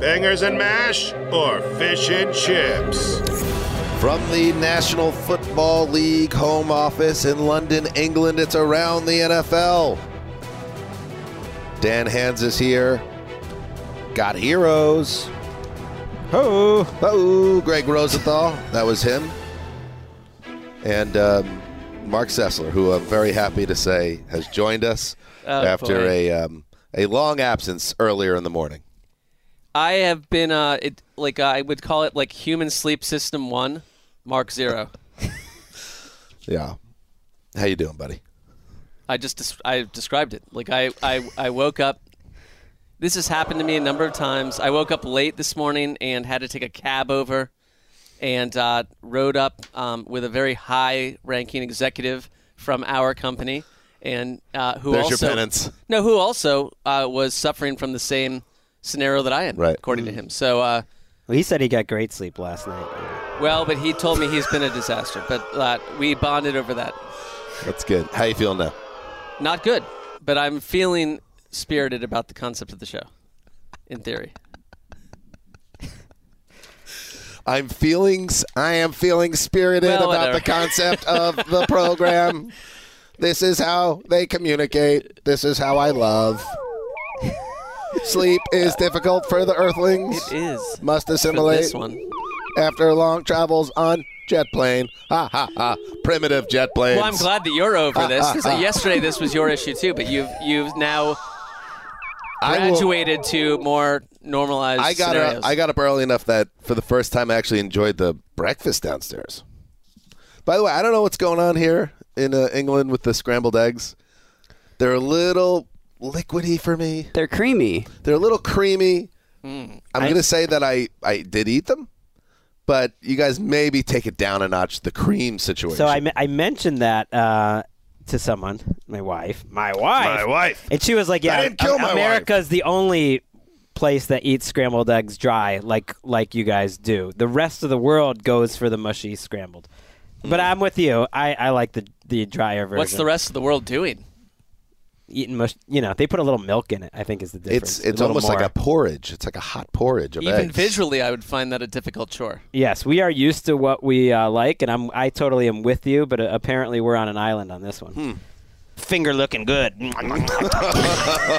Bangers and mash or fish and chips? From the National Football League home office in London, England, it's around the NFL. Dan Hanzus here. Got heroes. Ho, ho, Gregg Rosenthal. That was him. And um, Marc Sessler, who I'm very happy to say has joined us Oh, after boy. a um, a long absence earlier in the morning. I have been uh, it like I would call it like human sleep system one, Marc zero. Yeah. How you doing, buddy? I just des- I described it. Like I, I I woke up. This has happened to me a number of times. I woke up late this morning and had to take a cab over, and uh, rode up um, with a very high-ranking executive from our company, and uh, who There's your also penance. no, who also uh, was suffering from the same scenario that I am, Right. according to him. So. Uh, Well, he said he got great sleep last night. Well, but he told me he's been a disaster. But uh, we bonded over that. That's good. How you feeling now? Not good, but I'm feeling spirited about the concept of the show. In theory, I'm feeling I am feeling spirited Well, about the concept of the program. This is how they communicate. This is how I love. Sleep is difficult for the earthlings. it is Must for assimilate this one. after long travels on jet plane. Ha ha ha. Primitive jet planes. Well, I'm glad that you're over this. 'cause, uh, yesterday, this was your issue too, but you've you've now I will- graduated to more normalized I got scenarios. up, I got up early enough that for the first time I actually enjoyed the breakfast downstairs. By the way, I don't know what's going on here in uh, England with the scrambled eggs. They're a little liquidy for me. They're creamy. They're a little creamy. Hmm. I'm going to say that I, I did eat them, but you guys maybe take it down a notch, the cream situation. So I, I mentioned that uh, to someone, my wife, my wife, My wife. and she was like, "Yeah, didn't kill my America's the only place that eats scrambled eggs dry, like like you guys do. The rest of the world goes for the mushy scrambled." But I'm with you. I, I like the the drier version. Hmm. What's the rest of the world doing? Eating mush, you know, they put a little milk in it. I think is the difference. it's it's A little almost like a porridge. It's like a hot porridge of Even eggs. visually, I would find that a difficult chore. Yes, we are used to what we uh, like, and I'm I totally am with you. But uh, apparently, we're on an island on this one. Hmm. Finger looking good.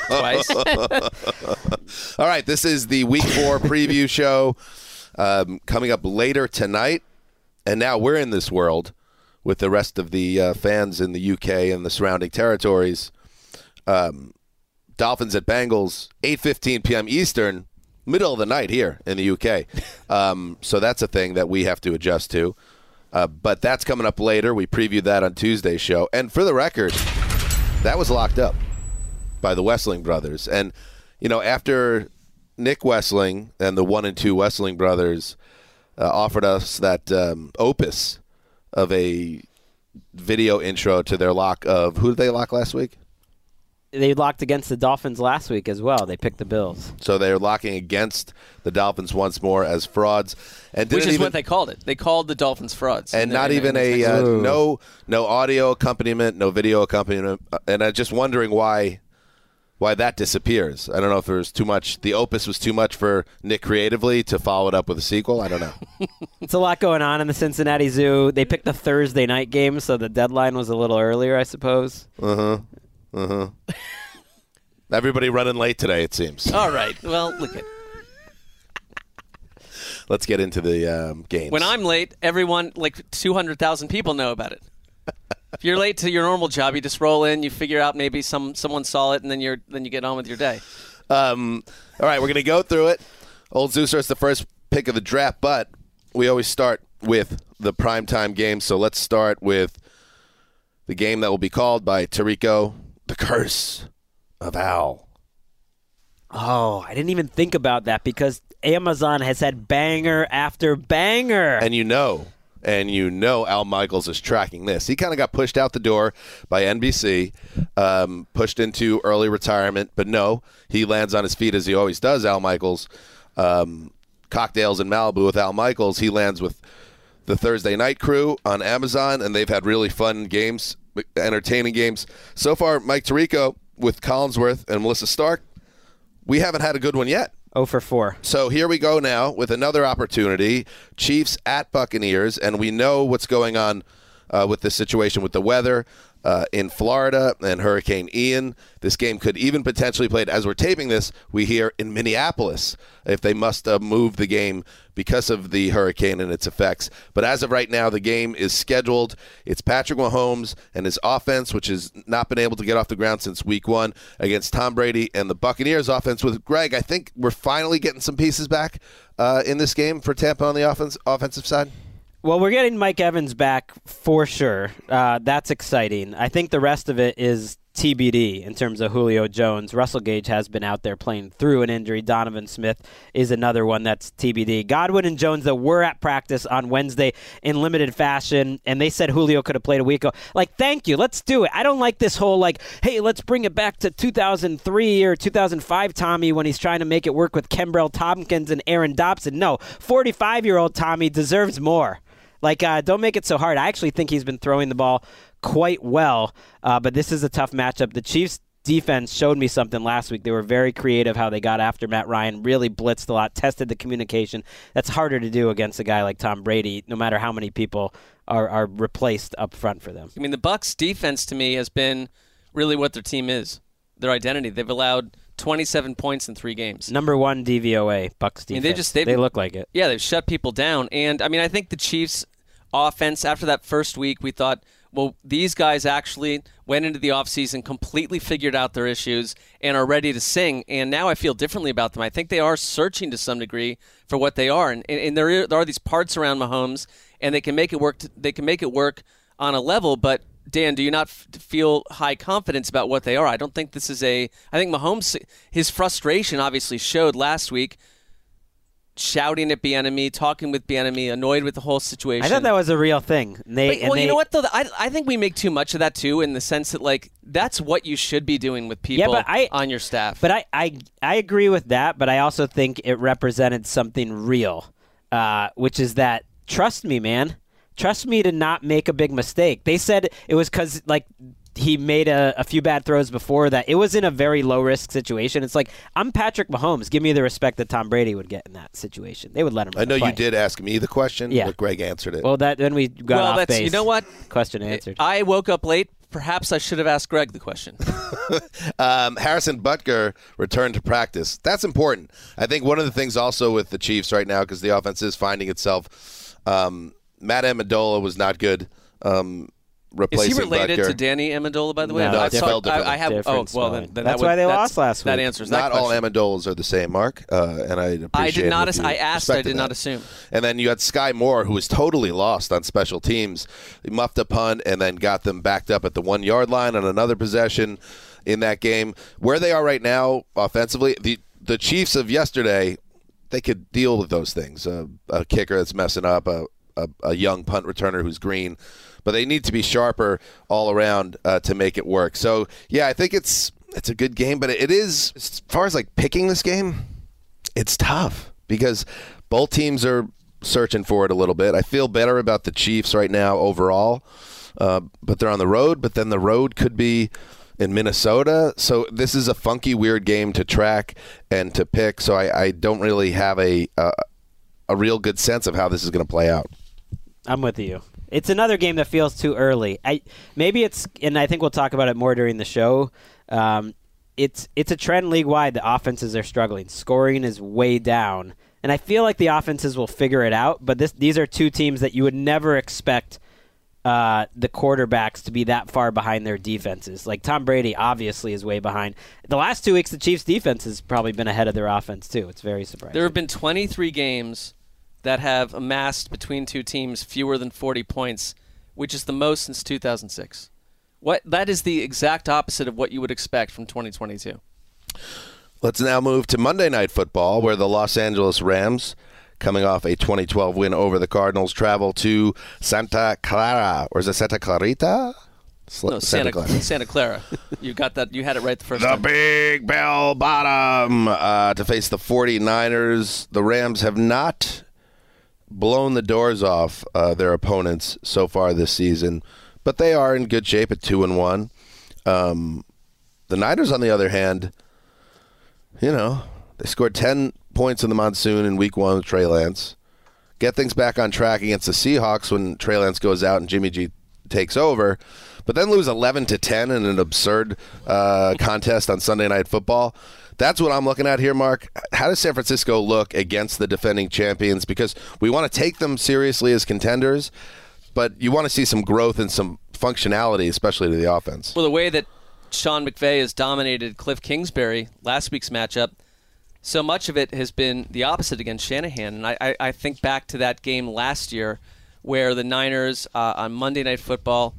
Twice. All right, this is the week four preview show um, coming up later tonight. And now we're in this world with the rest of the uh, fans in the UK and the surrounding territories. Um, Dolphins at Bengals, 8.15 p.m. Eastern, middle of the night here in the UK. Um, so that's a thing that we have to adjust to. Uh, but that's coming up later. We previewed that on Tuesday's show. And for the record, that was locked up by the Wessling brothers. And, you know, after Nick Wessling and the one and two Wessling brothers uh, offered us that um, opus of a video intro to their lock of who did they lock last week? They locked against the Dolphins last week as well. They picked the Bills. So they're locking against the Dolphins once more as frauds, and Which is even, what they called it. They called the Dolphins frauds. and In not even a uh, no no audio accompaniment, no video accompaniment, uh, and I'm just wondering why why that disappears. I don't know if there's too much. The opus was too much for Nick creatively to follow it up with a sequel. I don't know. It's a lot going on in the Cincinnati Zoo. They picked the Thursday night game, so the deadline was a little earlier, I suppose. Uh huh. Uh huh. Everybody running late today, it seems. All right. Well, look at Let's get into the um, games. when I'm late, everyone like 200,000 people know about it. if you're late to your normal job, you just roll in, you figure out maybe some someone saw it, and then you're then you get on with your day. Um, all right, we're going to go through it. Old Zeus is the first pick of the draft, but we always start with the primetime game. So let's start with the game that will be called by Tirico, The Curse of Al. Oh, I didn't even think about that because Amazon has had banger after banger. And you know, and you know Al Michaels is tracking this. He kind of got pushed out the door by NBC, um, pushed into early retirement, but no, he lands on his feet as he always does, Al Michaels. Um, cocktails in Malibu with Al Michaels. He lands with the Thursday Night Crew on Amazon, and they've had really fun games, entertaining games. So far, Mike Tirico with Collinsworth and Melissa Stark, we haven't had a good one yet. oh for 4. So here we go now with another opportunity. Chiefs at Buccaneers, and we know what's going on uh, with this situation with the weather uh, in Florida and Hurricane Ian. This game could even potentially played as we're taping this. We hear in Minneapolis if they must uh, move the game because of the hurricane and its effects. But as of right now, the game is scheduled. It's Patrick Mahomes and his offense, which has not been able to get off the ground since Week One, against Tom Brady and the Buccaneers offense. With Gregg, I think we're finally getting some pieces back uh, in this game for Tampa on the offense offensive side. Well, we're getting Mike Evans back for sure. Uh, that's exciting. I think the rest of it is TBD in terms of Julio Jones. Russell Gage has been out there playing through an injury. Donovan Smith is another one that's TBD. Godwin and Jones, though, were at practice on Wednesday in limited fashion, and they said Julio could have played a week ago. Like, thank you. Let's do it. I don't like this whole, like, hey, let's bring it back to 2003 or 2005 Tommy when he's trying to make it work with Kenbrell Thompkins and Aaron Dobson. No, 45 year old Tommy deserves more. Like, uh, don't make it so hard. I actually think he's been throwing the ball quite well, uh, but this is a tough matchup. The Chiefs' defense showed me something last week. They were very creative how they got after Matt Ryan, really blitzed a lot, tested the communication. That's harder to do against a guy like Tom Brady, no matter how many people are, are replaced up front for them. I mean, the Bucs' defense to me has been really what their team is, their identity. They've allowed 27 points in three games. Number one DVOA, Bucs mean, defense. they just- they look like it. Yeah, they've shut people down. And I mean, I think the Chiefs' offense, after that first week, we thought, well, these guys actually went into the offseason, completely figured out their issues, and are ready to sing. And now I feel differently about them. I think they are searching to some degree for what they are. And, and, there, are, there are these parts around Mahomes, and they can make it work. To, they can make it work on a level, but. Dan, do you not f- feel high confidence about what they are? I don't think this is a. I think Mahomes, his frustration obviously showed last week shouting at Bieniemy, talking with Bieniemy, annoyed with the whole situation. I thought that was a real thing. They, But, and well, you know what though? I, I think we make too much of that too, in the sense that like that's what you should be doing with people yeah, but I- on your staff. But I, I, I agree with that, but I also think it represented something real, uh, which is that trust me, man. Trust me to not make a big mistake. They said it was because like he made a, a few bad throws before that. It was in a very low risk situation. It's like I'm Patrick Mahomes. Give me the respect that Tom Brady would get in that situation. They would let him. I know the you did ask me the question, Yeah. but Gregg answered it. Well, that then we got well, off that's base. you know what. Question answered. I woke up late. Perhaps I should have asked Gregg the question. Um, Harrison Butker returned to practice. That's important. I think one of the things also with the Chiefs right now, because the offense is finding itself, um, Matt Ammendola was not good um, Is he related Butker. to Danny Amendola, by the way? No, No, I, it's saw- spelled I, I have. Oh, well, then, then That's that would, why they lost last week. That week. answers that Not all question. Amendolas are the same, Marc, uh, and I appreciate I did not. if Ass- you I asked. I respected did not assume. And then you had Sky Moore, who was totally lost on special teams. He muffed a punt and then got them backed up at the one yard line on another possession in that game. Where they are right now offensively, the the Chiefs of yesterday, they could deal with those things. Uh, a kicker that's messing up, a, a, a young punt returner who's green, but they need to be sharper all around uh, to make it work. So yeah, I think it's it's a good game, but it is as far as like picking this game it's tough because both teams are searching for it a little bit. I feel better about the Chiefs right now overall, uh, but they're on the road. But then the road could be in Minnesota, so this is a funky, weird game to track and to pick. So I, I don't really have a uh, a real good sense of how this is going to play out. I'm with you. It's another game that feels too early. I maybe it's, and I think we'll talk about it more during the show. Um, it's it's a trend league wide. The offenses are struggling. Scoring is way down, and I feel like the offenses will figure it out. But this these are two teams that you would never expect uh, the quarterbacks to be that far behind their defenses. Like Tom Brady, obviously, is way behind. The last two weeks, the Chiefs' defense has probably been ahead of their offense too. It's very surprising. There have been 23 games that have amassed between two teams fewer than 40 points, which is the most since 2006. What that is the exact opposite of what you would expect from 2022. Let's now move to Monday Night Football, where the Los Angeles Rams, coming off a 2012 win over the Cardinals, travel to Santa Clara, or is it Santa Clarita? Sl- No, Santa Santa Clara. you got that. You had it right the first The time. The Big Bell Bottom uh, to face the 49ers. The Rams have not blown the doors off uh, their opponents so far this season, but they are in good shape at two and one. Um, the Niners, on the other hand, you know, they scored 10 points in the monsoon in week one with Trey Lance. Get things back on track against the Seahawks when Trey Lance goes out and Jimmy G takes over, but then lose 11 to 10 in an absurd uh, contest on Sunday Night Football. That's what I'm looking at here, Marc. How does San Francisco look against the defending champions? Because we want to take them seriously as contenders, but you want to see some growth and some functionality, especially to the offense. Well, the way that Sean McVay has dominated Cliff Kingsbury last week's matchup, so much of it has been the opposite against Shanahan. And I, I, I think back to that game last year where the Niners uh, on Monday Night Football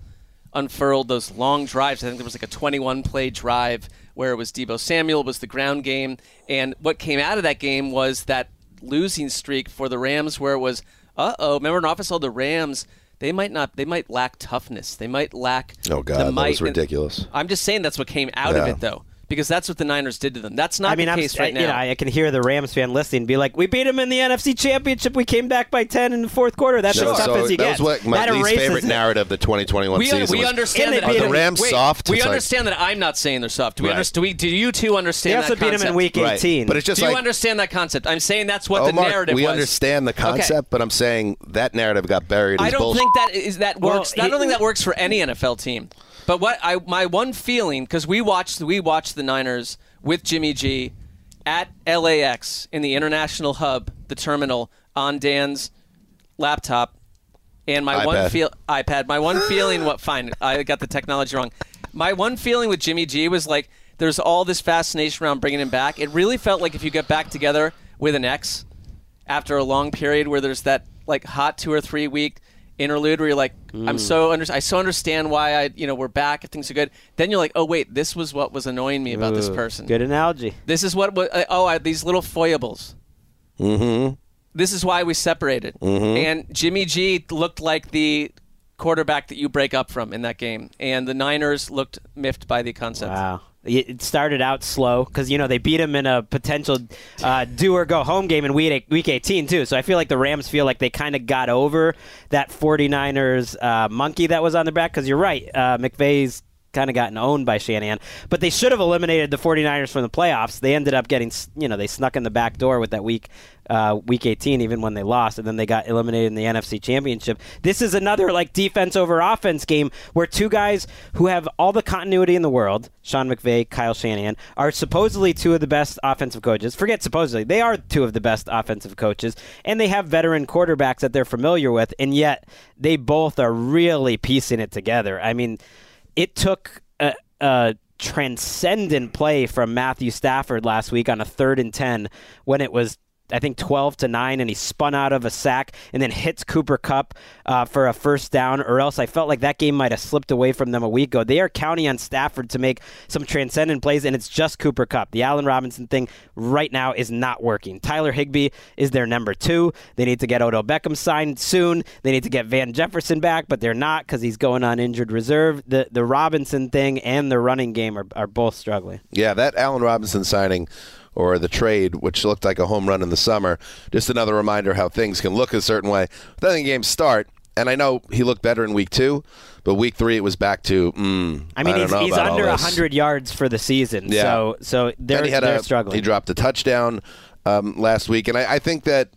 unfurled those long drives. I think there was like a 21 play drive where it was Deebo Samuel was the ground game, and what came out of that game was that losing streak for the Rams, where it was, uh oh, remember in office all the Rams. They might not. They might lack toughness. They might lack. Oh, God, the that was ridiculous. I'm just saying that's what came out of it, though, because that's what the Niners did to them. That's not I mean, the I'm, case right you now. know, I can hear the Rams fan listening be like, "We beat them in the NFC Championship. We came back by ten in the fourth quarter. That's No, as tough so as you that get." was what my that least favorite it. narrative of the 2021 we, season we was, understand that. Are the Rams wait, soft? We It's like- understand that I'm not saying they're soft. Do we Right. understand? Do, we, do you two understand They also that beat them in Week Right. 18. But it's just do you understand that concept? I'm saying that's what Oh, the narrative we was. understand the concept, but I'm saying that narrative got buried. I don't think that is that works. I don't think that works for any NFL team. But what I my one feeling because we watched we watched the Niners with Jimmy G at LAX in the international hub, the terminal on Dan's laptop, and my one iPad. feel iPad. My one feeling what fine I got the technology wrong. My one feeling with Jimmy G was like there's all this fascination around bringing him back. It really felt like if you get back together with an ex after a long period where there's that like hot two or three week interlude where you're like, I'm so under- I so understand why I you know we're back if things are good. Then you're like, oh wait, this was what was annoying me about this person. Good analogy. This is what uh, oh I, these little foibles. Mm-hmm. This is why we separated. Mm-hmm. And Jimmy G looked like the quarterback that you break up from in that game, and the Niners looked miffed by the concept. Wow. It started out slow because you know they beat him in a potential uh, do or go home game in week week 18 too. So I feel like the Rams feel like they kind of got over that 49ers uh, monkey that was on their back. Because you're right, uh, McVay's kind of gotten owned by Shanahan. But they should have eliminated the 49ers from the playoffs. They ended up getting, you know, they snuck in the back door with that week, uh, week 18, even when they lost, and then they got eliminated in the NFC Championship. This is another like defense over offense game where two guys who have all the continuity in the world, Sean McVay, Kyle Shanahan, are supposedly two of the best offensive coaches. Forget supposedly, they are two of the best offensive coaches, and they have veteran quarterbacks that they're familiar with, and yet they both are really piecing it together. I mean, it took a, a transcendent play from Matthew Stafford last week on a third and 10 when it was I think 12 to 9, and he spun out of a sack and then hits Cooper Kupp uh, for a first down, or else I felt like that game might have slipped away from them a week ago. They are counting on Stafford to make some transcendent plays, and it's just Cooper Kupp. The Allen Robinson thing right now is not working. Tyler Higbee is their number two. They need to get Odell Beckham signed soon. They need to get Van Jefferson back, but they're not because he's going on injured reserve. The the Robinson thing and the running game are, are both struggling. Yeah, that Allen Robinson signing or the trade, which looked like a home run in the summer, just another reminder how things can look a certain way. Then the games start, and I know he looked better in week two, but week three it was back to. Mm, I mean, I he's, he's under. 100 yards for the season, Yeah. so so they're, he had they're a, struggling. He dropped a touchdown um, last week, and I, I think that,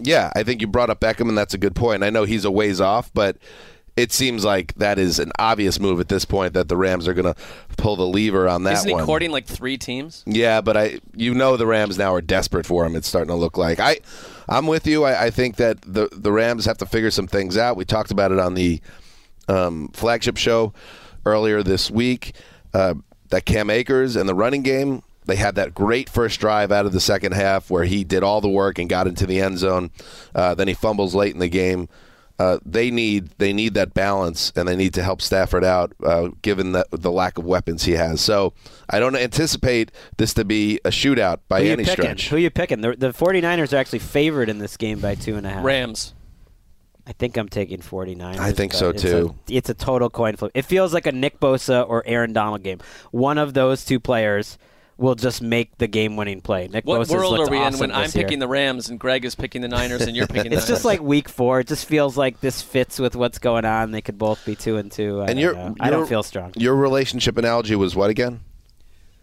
yeah, I think you brought up Beckham, and that's a good point. I know he's a ways off, but it seems like that is an obvious move at this point that the Rams are going to pull the lever on that Isn't he one. courting like three teams? Yeah, but I, you know, the Rams now are desperate for him. It's starting to look like I, I'm with you. I, I think that the the Rams have to figure some things out. We talked about it on the um, flagship show earlier this week. Uh, that Cam Akers and the running game. They had that great first drive out of the second half where he did all the work and got into the end zone. Uh, then he fumbles late in the game. Uh, they need they need that balance and they need to help Stafford out uh, given the, the lack of weapons he has. So I don't anticipate this to be a shootout by Who you any picking? stretch. Who are you picking? The, the 49ers are actually favored in this game by two and a half. Rams. I think I'm taking 49ers. I think but so, it's too. A, it's a total coin flip. It feels like a Nick Bosa or Aaron Donald game. One of those two players will just make the game-winning play. Nick What Bosa's world are we awesome in when I'm this year. picking the Rams and Gregg is picking the Niners and you're picking the It's just like week four. It just feels like this fits with what's going on. They could both be two and two. I and don't your, know. I don't feel strong. Your relationship analogy was what again?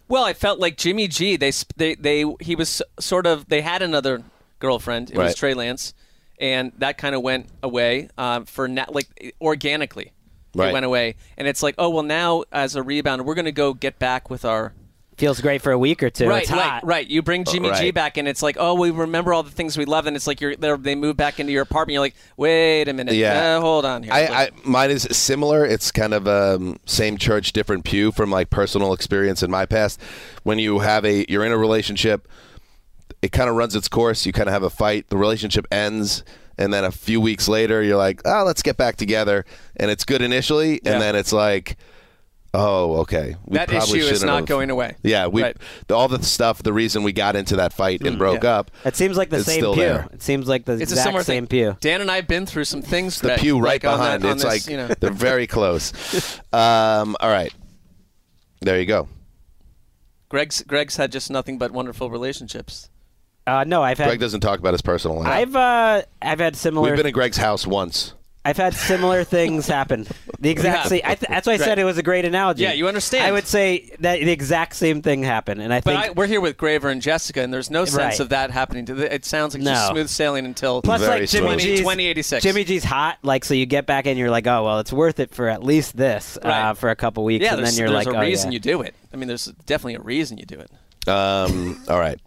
Well, I felt like Jimmy G. They they they he was sort of they had another girlfriend. It was Trey Lance, and that kind of went away um, for na- like organically. Right. It went away, and it's like, oh well, now as a rebound, we're going to go get back with our Feels great for a week or two. right, It's right, hot. right. You bring Jimmy G right. back, and it's like, oh, we remember all the things we love, and it's like you're they're- they move back into your apartment. You're like, wait a minute, Yeah. uh, hold on here. I, I mine is similar. It's kind of um, same church, different pew from like personal experience in my past. When you have a you're in a relationship, it kind of runs its course. You kind of have a fight. The relationship ends, and then a few weeks later, you're like, oh, let's get back together, and it's good initially, Yeah. and then it's like. Oh, okay. We that issue is shouldn't have- going away. Yeah, we Right. the, all the stuff. The reason we got into that fight and broke yeah. up. It seems like the same pew. there. It seems like the It's exact same thing. pew. Dan and I have been through some things. the that, pew right like on behind. that- on it's this, like you know. they're very close. um, all right, there you go. Gregg's Gregg's had just nothing but wonderful relationships. Uh, no, I've had Gregg doesn't talk about his personal life. I've uh, I've had similar. We've been at Gregg's house once. I've had similar things happen. The exact Yeah. same. I th- that's why I said it was a great analogy. Yeah, you understand. I would say that the exact same thing happened, and I But think I, we're here with Graver and Jessica, and there's no sense Right. of that happening. To the, it sounds like just smooth sailing until plus Very like Jimmy smooth. G's 2086. Jimmy G's hot. Like so, you get back and you're like, oh well, it's worth it for at least this uh, for a couple weeks, yeah, and there's, then you're there's like, a oh, reason yeah. you do it. I mean, there's definitely a reason you do it. Um, all right,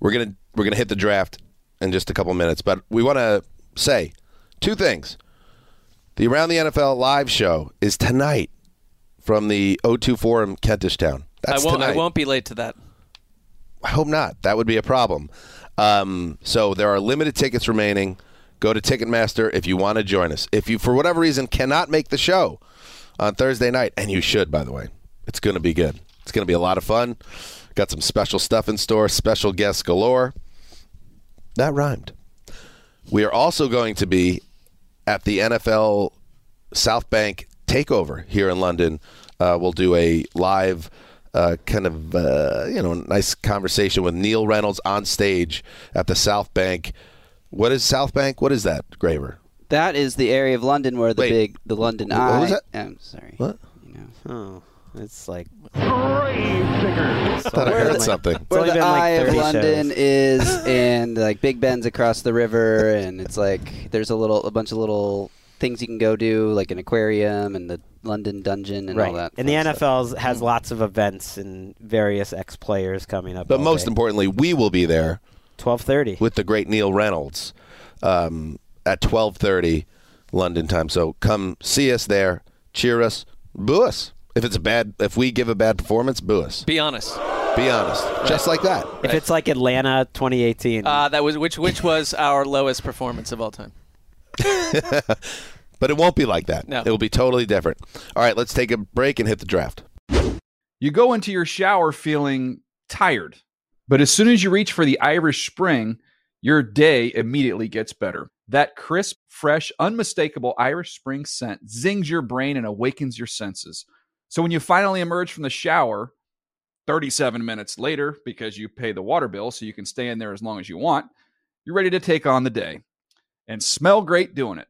we're gonna we're gonna hit the draft in just a couple minutes, but we want to say two things. The Around the NFL live show is tonight from the O2 Forum, Kentish Town. That's I won't. tonight. I won't be late to that. I hope not. That would be a problem. Um, so there are limited tickets remaining. Go to Ticketmaster if you want to join us. If you, for whatever reason, cannot make the show on Thursday night, and you should, by the way, it's going to be good. It's going to be a lot of fun. Got some special stuff in store, special guests galore. That rhymed. We are also going to be at the NFL South Bank takeover here in London. Uh, we'll do a live uh, kind of uh, you know nice conversation with Neil Reynolds on stage at the South Bank. What is South Bank? What is that, Graver? That is the area of London where the Wait. big, the London What Eye. was that? I'm sorry. What? You know. Oh, it's like I thought I heard something. Where only the been like Eye of London shows. is, and like Big Ben's across the river, and it's like there's a little, a bunch of little things you can go do, like an aquarium and the London Dungeon and right. all that. and the fun stuff. NFL has lots of events and various ex players coming up. But most day. importantly, we will be there twelve thirty. with the great Neil Reynolds um, at 12:30 London time. So come see us there, cheer us, boo us. If it's a bad, if we give a bad performance, boo us. Be honest. Be honest, just like that. If it's like Atlanta 2018, Uh, that was which which was our lowest performance of all time. But it won't be like that. No. It will be totally different. All right, let's take a break and hit the draft. You go into your shower feeling tired, but as soon as you reach for the Irish Spring, your day immediately gets better. That crisp, fresh, unmistakable Irish Spring scent zings your brain and awakens your senses. So when you finally emerge from the shower, 37 minutes later, because you pay the water bill so you can stay in there as long as you want, you're ready to take on the day and smell great doing it.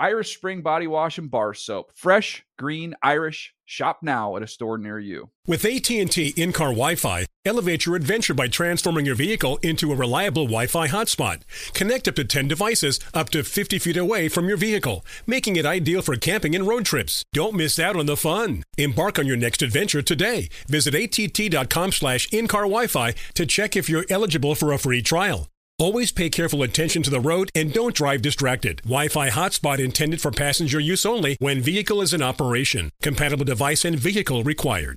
Irish Spring Body Wash and Bar Soap. Fresh, green, Irish. Shop now at a store near you. With AT&T in-car Wi-Fi, elevate your adventure by transforming your vehicle into a reliable Wi-Fi hotspot. Connect up to 10 devices up to 50 feet away from your vehicle, making it ideal for camping and road trips. Don't miss out on the fun. Embark on your next adventure today. Visit att.com slash in-car Wi-Fi to check if you're eligible for a free trial. Always pay careful attention to the road and don't drive distracted. Wi-Fi hotspot intended for passenger use only when vehicle is in operation. Compatible device and vehicle required.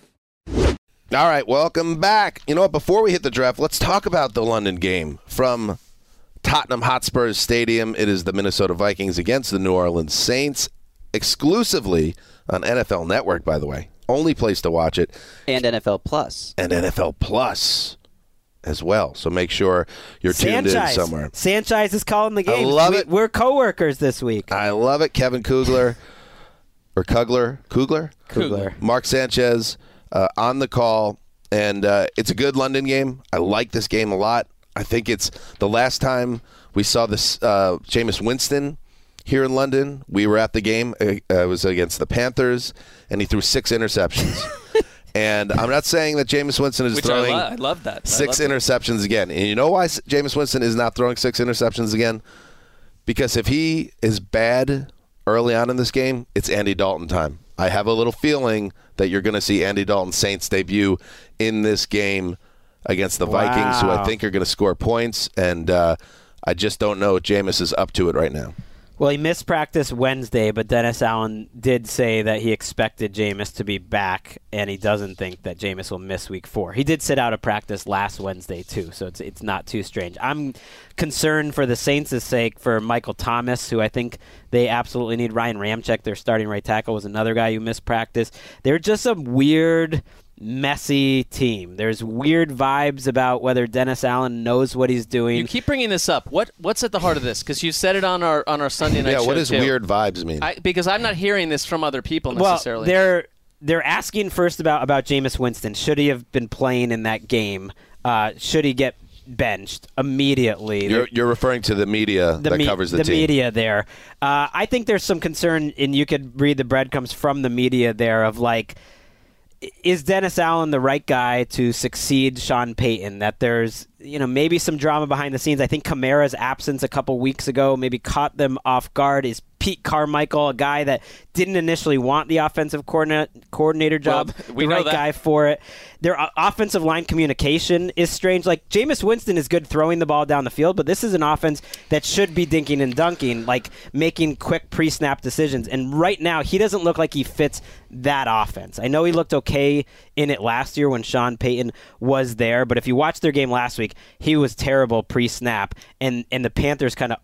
All right, welcome back. You know what? Before we hit the draft, let's talk about the London game from Tottenham Hotspurs Stadium. It is the Minnesota Vikings against the New Orleans Saints, exclusively on NFL Network, by the way. Only place to watch it, and NFL Plus. and NFL Plus as well. So make sure you're tuned in somewhere. Sanchez is calling the game. I love we, it. We're coworkers this week. I love it. Kevin Kugler, or Kugler, Kugler, Kugler. Mark Sanchez uh, on the call, and uh, it's a good London game. I like this game a lot. I think it's the last time we saw this uh, Jameis Winston here in London. We were at the game. Uh, it was against the Panthers, and he threw six interceptions. and I'm not saying that Jameis Winston is Which I, throwing lo- I love that. Six love that. interceptions again. And you know why Jameis Winston is not throwing six interceptions again? Because if he is bad early on in this game, it's Andy Dalton time. I have a little feeling that you're going to see Andy Dalton Saints debut in this game against the Vikings, who I think are going to score points. And uh, I just don't know if Jameis is up to it right now. Well, he missed practice Wednesday, but Dennis Allen did say that he expected Jameis to be back, and he doesn't think that Jameis will miss Week Four. He did sit out of practice last Wednesday too, so it's it's not too strange. I'm concerned for the Saints' sake for Michael Thomas, who I think they absolutely need. Ryan Ramczyk, their starting right tackle, was another guy who missed practice. They're just a weird messy team. There's weird vibes about whether Dennis Allen knows what he's doing. You keep bringing this up. What what's at the heart of this? Because you said it on our on our Sunday night show. Yeah, show what does too. weird vibes mean? I, because I'm not hearing this from other people necessarily. Well, they're they're asking first about about Jameis Winston. Should he have been playing in that game? Uh, should he get benched immediately? you're, you're referring to the media the that me- covers the, team. media there. Uh, I think there's some concern, and you could read the breadcrumbs from the media there of like, i- is Dennis Allen the right guy to succeed Sean Payton? That there's you know maybe some drama behind the scenes. I think Kamara's absence a couple weeks ago maybe caught them off guard. Is Pete Carmichael a guy that didn't initially want the offensive coordinator job? Well, we the right that. guy for it. Their offensive line communication is strange. Like Jameis Winston is good throwing the ball down the field, but this is an offense that should be dinking and dunking, like making quick pre-snap decisions. And right now, he doesn't look like he fits that offense. I know he looked okay in it last year when Sean Payton was there, but if you watched their game last week, he was terrible pre-snap, and and the Panthers kind of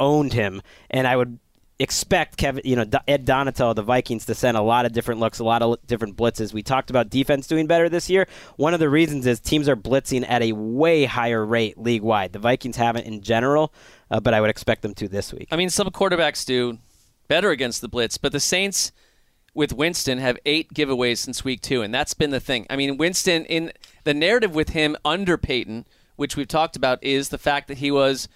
owned him. And I would expect Kevin, you know, Ed Donatell, the Vikings, to send a lot of different looks, a lot of different blitzes. We talked about defense doing better this year. One of the reasons is teams are blitzing at a way higher rate league wide. The Vikings haven't in general, uh, but I would expect them to this week. I mean, some quarterbacks do better against the blitz, but the Saints with Winston have eight giveaways since week two, and that's been the thing. I mean, Winston in the narrative with him under Payton, which we've talked about, is the fact that he was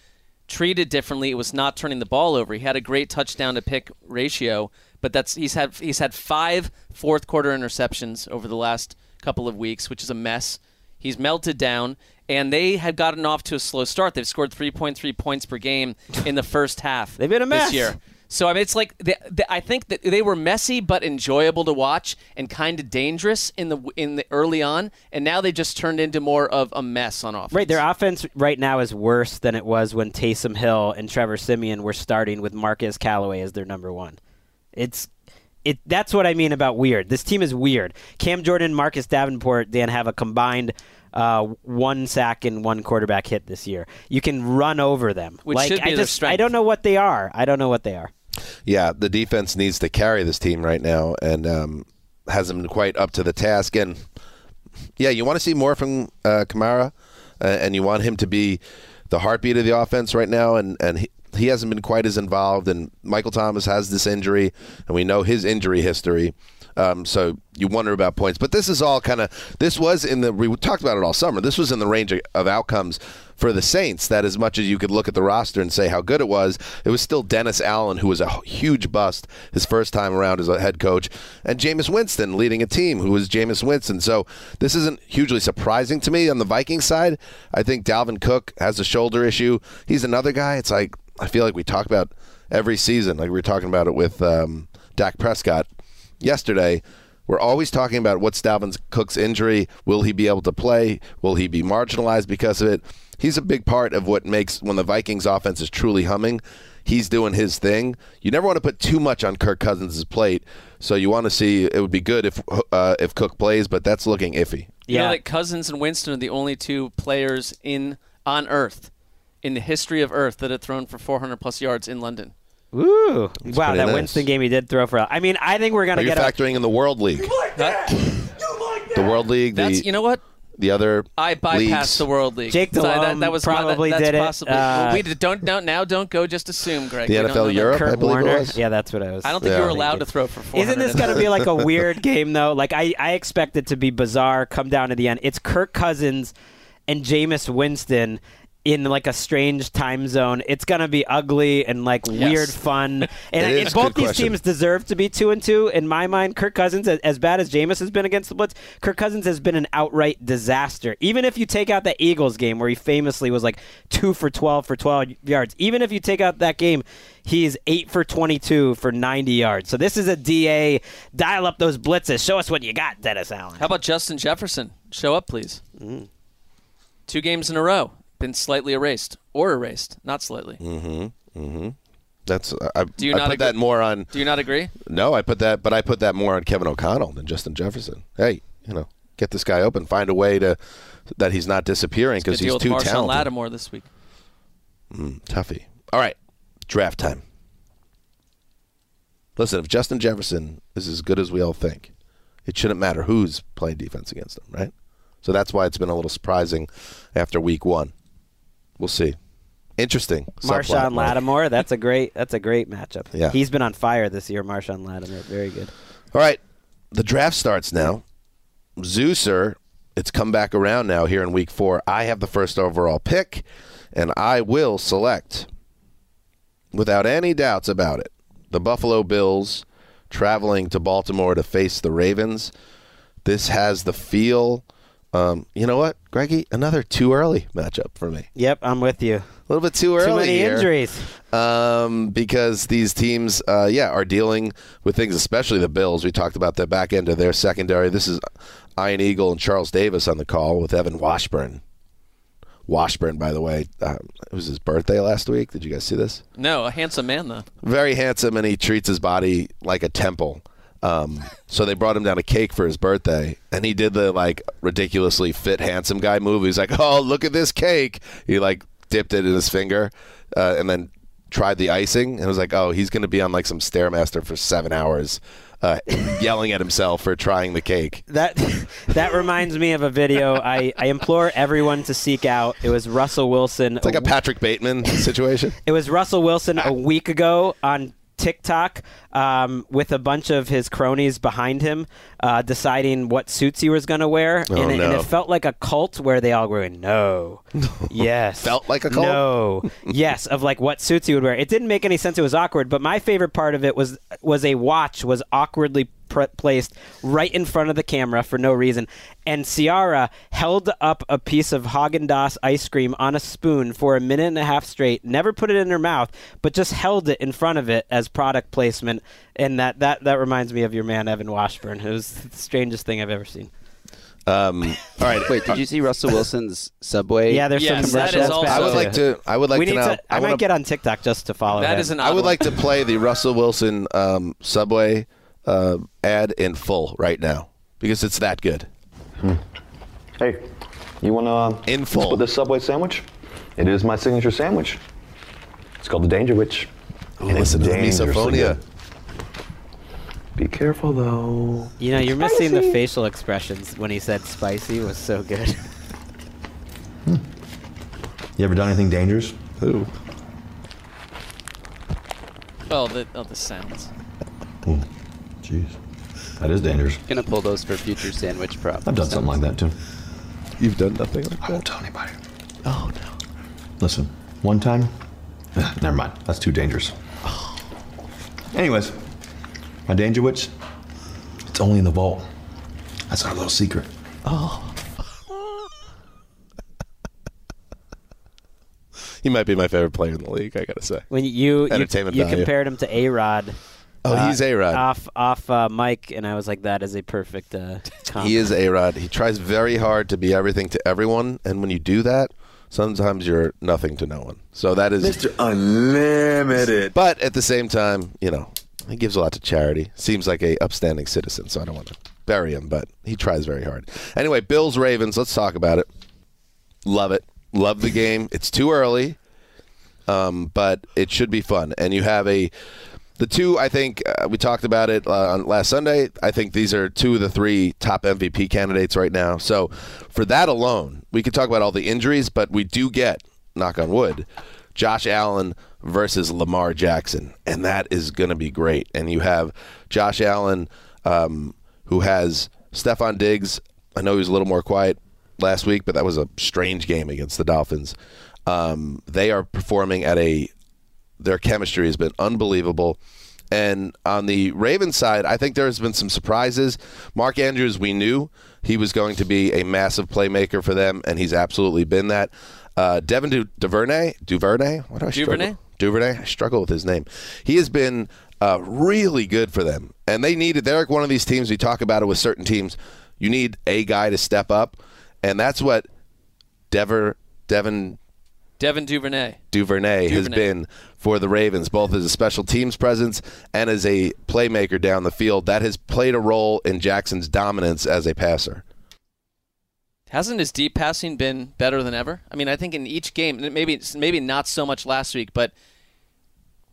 treated differently. It was not turning the ball over. He had a great touchdown to pick ratio, but that's he's had he's had five fourth quarter interceptions over the last couple of weeks, which is a mess. He's melted down, and they had gotten off to a slow start. They've scored 3.3 points per game in the first half. They've been a mess. this year. So I mean, it's like I think that they were messy but enjoyable to watch and kind of dangerous in the in the early on, and now they just turned into more of a mess on offense. Right, their offense right now is worse than it was when Taysom Hill and Trevor Siemian were starting with Marquez Callaway as their number one. It's it. That's what I mean about weird. This team is weird. Cam Jordan, Marcus Davenport, Dan have a combined uh, one sack and one quarterback hit this year. You can run over them. Which like should be I their just strength. I don't know what they are. I don't know what they are. Yeah, the defense needs to carry this team right now, and um, hasn't been quite up to the task. And yeah, you want to see more from uh, Kamara, uh, and you want him to be the heartbeat of the offense right now. And and he, he hasn't been quite as involved. And Michael Thomas has this injury, and we know his injury history. Um, so you wonder about points, but this is all kind of this was in the we talked about it all summer. This was in the range of, of outcomes for the Saints. That as much as you could look at the roster and say how good it was, it was still Dennis Allen who was a huge bust his first time around as a head coach, and Jameis Winston leading a team who was Jameis Winston. So this isn't hugely surprising to me on the Vikings side. I think Dalvin Cook has a shoulder issue. He's another guy. It's like I feel like we talk about every season, like we were talking about it with um, Dak Prescott yesterday. We're always talking about what's Dalvin Cook's injury. Will he be able to play? Will he be marginalized because of it? He's a big part of what makes when the Vikings offense is truly humming. He's doing his thing. You never want to put too much on Kirk Cousins' plate. So you want to see it would be good if uh, if Cook plays, but that's looking iffy. You know that Cousins and Winston are the only two players in on Earth, in the history of Earth, that have thrown for 400 plus yards in London. Ooh, It's wow! That nice. Winston game he did throw for. I mean, I think we're gonna you get a factoring in the World League? Like The World League, That's the you know what the other I bypassed leagues. the World League. Jake So that, that was my- probably that, that's did it. Possibly, Uh, we don't no, now don't go. Just assume, Gregg. The We NFL that. Europe, I Kurt believe it was. Yeah, that's what I was. I don't think Yeah. you were allowed to throw for 400. Isn't this going to be like a weird game though? Like I, I expect it to be bizarre. Come down to the end. It's Kirk Cousins and Jameis Winston in like a strange time zone. It's going to be ugly and like weird fun. And, It and both these question. teams deserve to be two and two. In my mind, Kirk Cousins, as, bad as Jameis has been against the Blitz, Kirk Cousins has been an outright disaster. Even if you take out the Eagles game where he famously was like two for twelve for twelve yards. Even if you take out that game. He's eight for 22 for 90 yards. So this is a DA. Dial up those blitzes. Show us what you got, Dennis Allen. How about Justin Jefferson? Show up, please. Mm. Two games in a row. Been slightly erased or erased, not slightly. Mm-hmm. Mm-hmm. That's I, Do you I not put agree- that more on. Do you not agree? No, I put that, but I put that more on Kevin O'Connell than Justin Jefferson. Hey, you know, get this guy open, find a way to that he's not disappearing because he's with too Marshon talented. Lattimore this week. Mm, toughy. All right, draft time. Listen, if Justin Jefferson is as good as we all think, it shouldn't matter who's playing defense against him, right? So that's why it's been a little surprising after week one. We'll see. Interesting. Marshon. Lattimore. That's a great. That's a great matchup. Yeah. he's been on fire this year. Marshon Lattimore, very good. All right, the draft starts now. Zeuser, it's come back around now here in week four. I have the first overall pick, and I will select, without any doubts about it, the Buffalo Bills traveling to Baltimore to face the Ravens. This has the feel. Um, you know what, Greggy? Another too early matchup for me. Yep, I'm with you. A little bit too early. Too many here injuries. um, because these teams, uh, yeah, are dealing with things, especially the Bills. We talked about the back end of their secondary. This is Ian Eagle and Charles Davis on the call with Evan Washburn. Washburn, by the way, um, it was his birthday last week. Did you guys see this? No, a handsome man though. Very handsome, and he treats his body like a temple. Um, so they brought him down a cake for his birthday, and he did the like ridiculously fit handsome guy move. He's like, "Oh, look at this cake!" He like dipped it in his finger, uh, and then tried the icing and was like, oh, he's going to be on like some stairmaster for seven hours, uh, yelling at himself for trying the cake. That that reminds me of a video I, I implore everyone to seek out. It was Russell Wilson. It's like a Patrick Bateman situation. It was Russell Wilson a week ago on TikTok um, with a bunch of his cronies behind him, uh, deciding what suits he was going to wear, Oh, and, it, and it felt like a cult where they all were going, "No, yes, Felt like a cult? no, yes," of like what suits he would wear. It didn't make any sense. It was awkward. But my favorite part of it was was a watch was awkwardly pr- placed right in front of the camera for no reason, and Ciara held up a piece of Haagen Dazs ice cream on a spoon for a minute and a half straight. Never put it in her mouth, but just held it in front of it as product placement. And that that that reminds me of your man Evan Washburn. It was the strangest thing I've ever seen. Um, all right. Wait, did you see Russell Wilson's Subway? Yeah, there's Yes, some that commercials is also- back I would like to. I would like we to need now. to. I, wanna- might get on TikTok just to follow That him. is an I would odd like to play the Russell Wilson um, Subway uh, ad in full right now because it's that good. Hmm. Hey, you want to uh, In full. split this Subway sandwich? It is my signature sandwich. It's called the Danger Witch. Ooh, And it's listen to the misophonia. Be careful though. You know, you're missing the facial expressions when he said spicy was so good. Hmm. You ever done anything dangerous? Ooh. Oh, the oh the sounds. Hmm. Jeez. That is dangerous. Gonna pull those for future sandwich props. I've done something like that too. You've done nothing like I that. won't tell anybody. Oh no. Listen, one time, never mind. That's too dangerous. Anyways, my danger witch, it's only in the vault. That's our little secret. Oh. he might be my favorite player in the league. I gotta say. When you you, Entertainment you value. compared him to A Rod. Oh, he's A-Rod. Off off uh, Mike, and I was like, that is a perfect. Uh. He is a Rod. He tries very hard to be everything to everyone, and when you do that, sometimes you're nothing to no one. So that is Mr. Unlimited. But at the same time, you know, he gives a lot to charity. Seems like a upstanding citizen, so I don't want to bury him, but he tries very hard. Anyway, Bills Ravens, let's talk about it. Love it. Love the game. It's too early. Um, but it should be fun. And you have a the two I think uh, we talked about it uh, on last Sunday. I think these are two of the three top MVP candidates right now. So for that alone, we could talk about all the injuries, but we do get knock on wood, Josh Allen versus Lamar Jackson, and that is going to be great. And you have Josh Allen, um, who has Stefon Diggs. I know he was a little more quiet last week, but that was a strange game against the Dolphins. Um, they are performing at a their chemistry has been unbelievable. And on the Ravens side, I think there's been some surprises. Mark Andrews, we knew he was going to be a massive playmaker for them, and he's absolutely been that. Uh, Devin du- Duvernay, Duvernay, what do I struggle? Duvernay? Duvernay, I struggle with his name. He has been uh, really good for them, and they needed. They're like one of these teams. We talk about it with certain teams. You need a guy to step up, and that's what Dever Devin Devin Duvernay. Duvernay, has been for the Ravens, both as a special teams presence and as a playmaker down the field. That has played a role in Jackson's dominance as a passer. Hasn't his deep passing been better than ever? I mean, I think in each game, maybe maybe not so much last week, but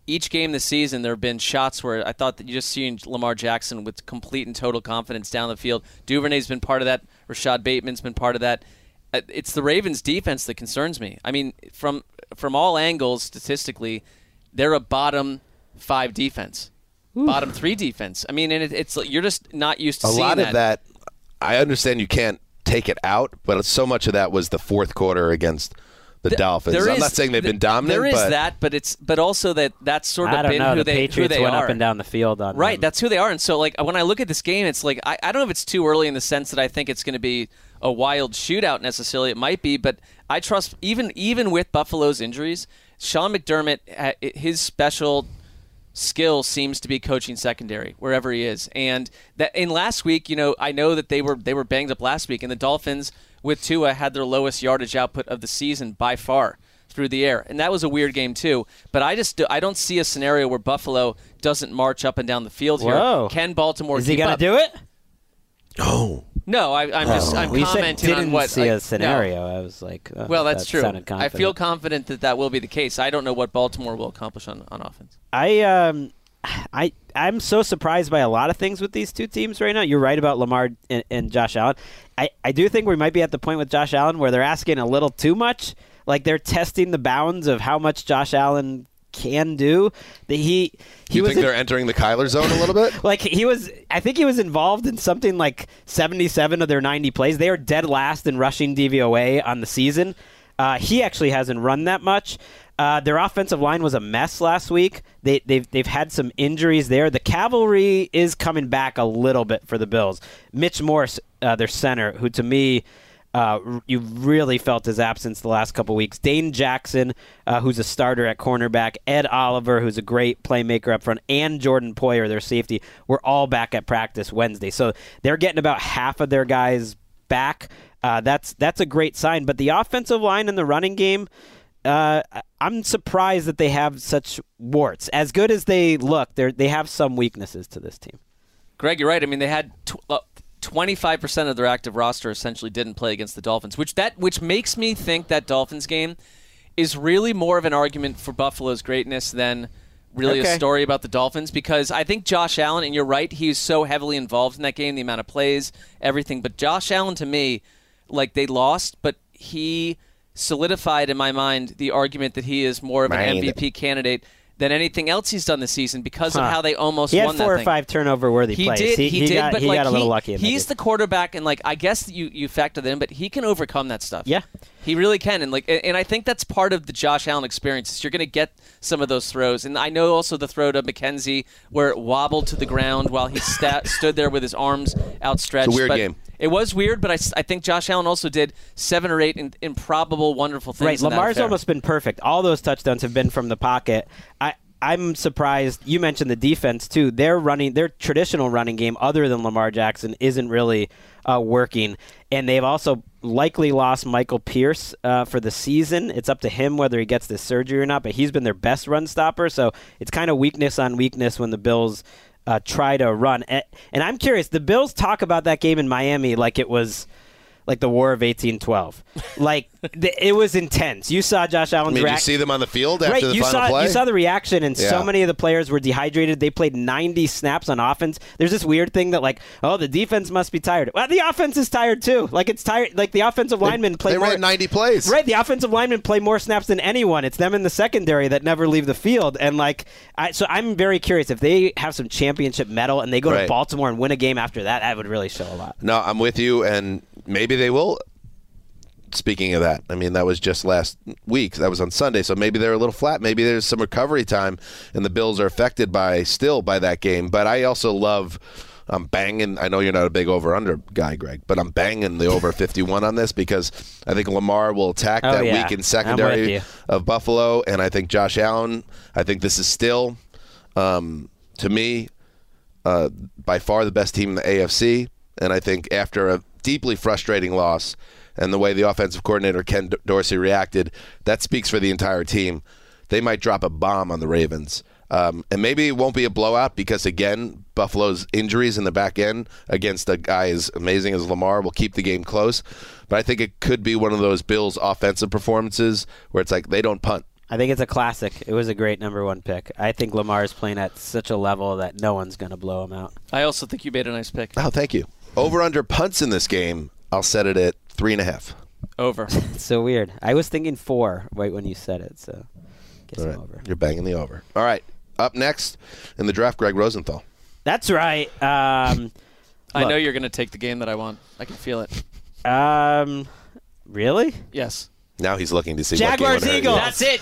each game this season, there have been shots where I thought that you just seen Lamar Jackson with complete and total confidence down the field. Duvernay's been part of that. Rashod Bateman's been part of that. Uh, It's the Ravens' defense that concerns me. I mean, from from all angles, statistically, they're a bottom five defense, bottom three defense. I mean, and it, it's you're just not used to A seeing lot of that, I understand you can't take it out, but so much of that was the fourth quarter against the Th- Dolphins. I'm is- not saying they've th- been dominant, There is but that, but it's but also that that's sort of I don't been know. who The they Patriots who they went are. up and down the field on Right, them. that's who they are. And so, like, when I look at this game, it's like I, I don't know if it's too early in the sense that I think it's going to be a wild shootout necessarily. It might be, but I trust even even with Buffalo's injuries, Sean McDermott, uh, his special skill seems to be coaching secondary wherever he is. And that in last week, you know, I know that they were they were banged up last week, and the Dolphins with Tua had their lowest yardage output of the season by far through the air, and that was a weird game too. But I just I don't see a scenario where Buffalo doesn't march up and down the field here. Whoa. Can Baltimore? Is he keep gonna up? do it? oh, No, I, I'm just I'm Oh. we said commenting didn't on what see like, a no. scenario. I was like, oh, Well, that's that true. I feel confident. confident that that will be the case. I don't know what Baltimore will accomplish on, on offense. I um, I I'm so surprised by a lot of things with these two teams right now. You're right about Lamar and, and Josh Allen. I I do think we might be at the point with Josh Allen where they're asking a little too much. Like they're testing the bounds of how much Josh Allen can do. That he he you was think in- they're entering the Kyler zone a little bit? like he was I think he was involved in something like 77 of their 90 plays. They are dead last in rushing DVOA on the season. Uh, he actually hasn't run that much. Uh, their offensive line was a mess last week. They, they've they've had some injuries there. The cavalry is coming back a little bit for the Bills. Mitch Morse, uh, their center, who to me uh, you really felt his absence the last couple weeks. Dane Jackson, uh, who's a starter at cornerback, Ed Oliver, who's a great playmaker up front, and Jordan Poyer, their safety, were all back at practice Wednesday. So they're getting about half of their guys back. Uh, that's that's a great sign. But the offensive line and the running game, uh, I'm surprised that they have such warts. As good as they look, they they have some weaknesses to this team. Greg, you're right. I mean, they had tw- uh, 25% of their active roster essentially didn't play against the Dolphins, which that which makes me think that Dolphins game is really more of an argument for Buffalo's greatness than really Okay. a story about the Dolphins because I think Josh Allen and you're right, he's so heavily involved in that game, the amount of plays, everything, but Josh Allen to me like they lost, but he solidified in my mind the argument that he is more of an Mind. MVP candidate than anything else he's done this season because of how they almost He had won that four or thing. five turnover worthy He plays. did. He, He, he did. got, but he like got a little lucky. In He's the quarterback, and like I guess you you factor that in, but he can overcome that stuff. Yeah. He really can, and like and I think that's part of the Josh Allen experience. is You're going to get some of those throws, and I know also the throw to McKenzie where it wobbled to the ground while he sta- stood there with his arms outstretched. It's a weird but game. It was weird, but I, I think Josh Allen also did seven or eight in, improbable, wonderful things. Right, in Lamar's affair. almost been perfect. All those touchdowns have been from the pocket. I I'm surprised. You mentioned the defense too. Their running, their traditional running game, other than Lamar Jackson, isn't really uh, working. And they've also likely lost Michael Pierce uh, for the season. It's up to him whether he gets this surgery or not. But he's been their best run stopper. So it's kind of weakness on weakness when the Bills uh, try to run. And, and I'm curious. The Bills talk about that game in Miami like it was like the War of 1812. like th- it was intense. You saw Josh I Allen's mean, did you see them on the field after Right, the you final saw play? you saw the reaction, and Yeah. so many of the players were dehydrated. They played 90 snaps on offense. There's this weird thing that like, oh, the defense must be tired. Well, the offense is tired too. Like it's tired. Like the offensive linemen play they more. ran 90 plays. Right, the offensive linemen play more snaps than anyone. It's them in the secondary that never leave the field. And like, I, so I'm very curious if they have some championship medal and they go to Baltimore and win a game after that. That would really show a lot. No, I'm with you, and maybe they will. Speaking of that, I mean that was just last week. That was on Sunday, so maybe they're a little flat. Maybe there's some recovery time, and the Bills are affected by still by that game. But I also love. I'm banging. I know you're not a big over under guy, Greg, but I'm banging the over 51 on this because I think Lamar will attack Oh, that yeah. weakened I'm secondary of Buffalo, and I think Josh Allen. I think this is still, um, to me, uh, by far the best team in the AFC. And I think after a deeply frustrating loss and the way the offensive coordinator Ken Dorsey reacted, that speaks for the entire team. They might drop a bomb on the Ravens. Um, and maybe it won't be a blowout because, again, Buffalo's injuries in the back end against a guy as amazing as Lamar will keep the game close. But I think it could be one of those Bills offensive performances where it's like they don't punt. I think it's a classic. It was a great number one pick. I think Lamar is playing at such a level that no one's going to blow him out. I also think you made a nice pick. Oh, thank you. Over under punts in this game, I'll set it at three and a half. Over. So weird. I was thinking four right when you said it. So guess All I'm right. over. You're banging the over. All right. Up next in the draft, Greg Rosenthal. That's right. Um, I know you're going to take the game that I want. I can feel it. um, really? Yes. Now he's looking to see Jaguars, what Eagles. That's it.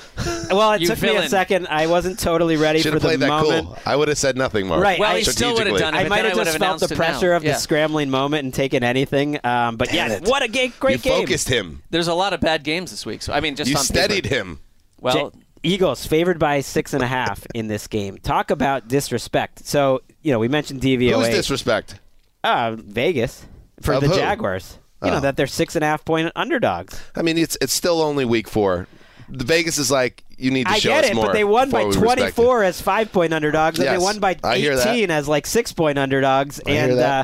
Well, it You took me a villain. second. I wasn't totally ready Should for have the played that moment. cool. I would have said nothing, Mark. Right. Well, I- he still would have done it. I might have just felt the pressure of Yeah. the scrambling moment and taken anything. Um, but yeah, it. what a ga- great you game. focused him. There's a lot of bad games this week. So I mean, just You on steadied paper. him. Well, J- Eagles favored by six and a half in this game. Talk about disrespect. So you know we mentioned DVOA. Who's disrespect? Uh, Vegas for Of the who? Jaguars. You Oh. know that they're six and a half point underdogs. I mean, it's it's still only week four. The Vegas is like you need to I show get us it, more. but they won by we 24 as five point underdogs, and they won by I hear that. 18 as like six point underdogs. I and. Uh,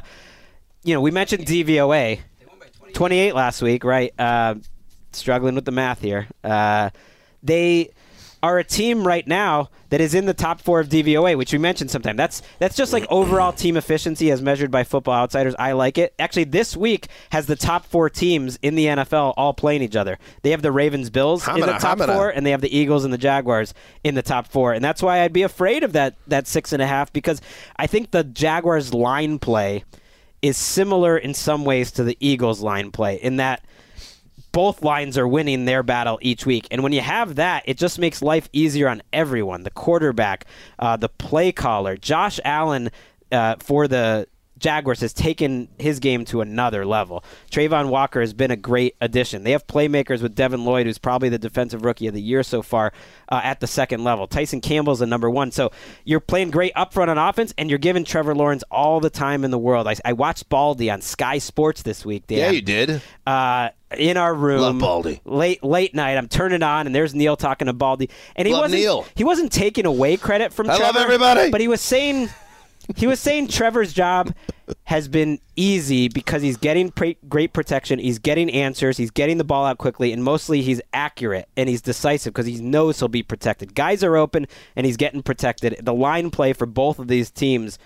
you know, we mentioned DVOA. 28 last week, right? Uh, struggling with the math here. Uh, they are a team right now that is in the top four of DVOA, which we mentioned sometime. That's that's just like overall team efficiency as measured by Football Outsiders. I like it. Actually, this week has the top four teams in the NFL all playing each other. They have the Ravens, Bills in the top four, and they have the Eagles and the Jaguars in the top four. And that's why I'd be afraid of that that six and a half because I think the Jaguars line play is similar in some ways to the Eagles line play in that both lines are winning their battle each week. And when you have that, it just makes life easier on everyone the quarterback, uh, the play caller. Josh Allen uh, for the Jaguars has taken his game to another level. Travon Walker has been a great addition. They have playmakers with Devin Lloyd, who's probably the defensive rookie of the year so far uh, at the second level. Tyson Campbell's the number one. So you're playing great up front on offense, and you're giving Trevor Lawrence all the time in the world. I, I watched Baldy on Sky Sports this week. Dan Yeah, you did. uh, in our room. Love Baldy. Late late night. I'm turning on, and there's Neil talking to Baldy, and he Love wasn't Neil. he wasn't taking away credit from I love Trevor, everybody. but he was saying he was saying Trevor's job has been easy because he's getting pre- great protection, he's getting answers, he's getting the ball out quickly, and mostly he's accurate and he's decisive because he knows he'll be protected. Guys are open, and he's getting protected. The line play for both of these teams.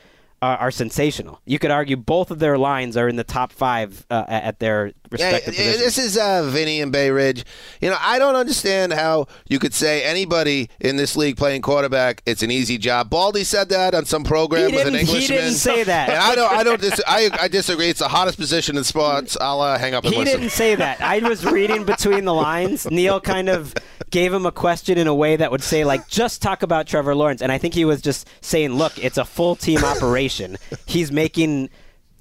Uh, are sensational. You could argue both of their lines are in the top five uh, at their respective yeah, positions. this is uh, Vinny and Bay Ridge. You know, I don't understand how you could say anybody in this league playing quarterback, it's an easy job. Baldy said that on some program with an didn't- he didn't say that. And I don't. I don't. Dis- I, I disagree. It's the hottest position in sports. I'll uh, hang up He listen. didn't say that. I was reading between the lines. Neil kind of gave him a question in a way that would say, like, just talk about Trevor Lawrence. And I think he was just saying, look, it's a full team operation. He's making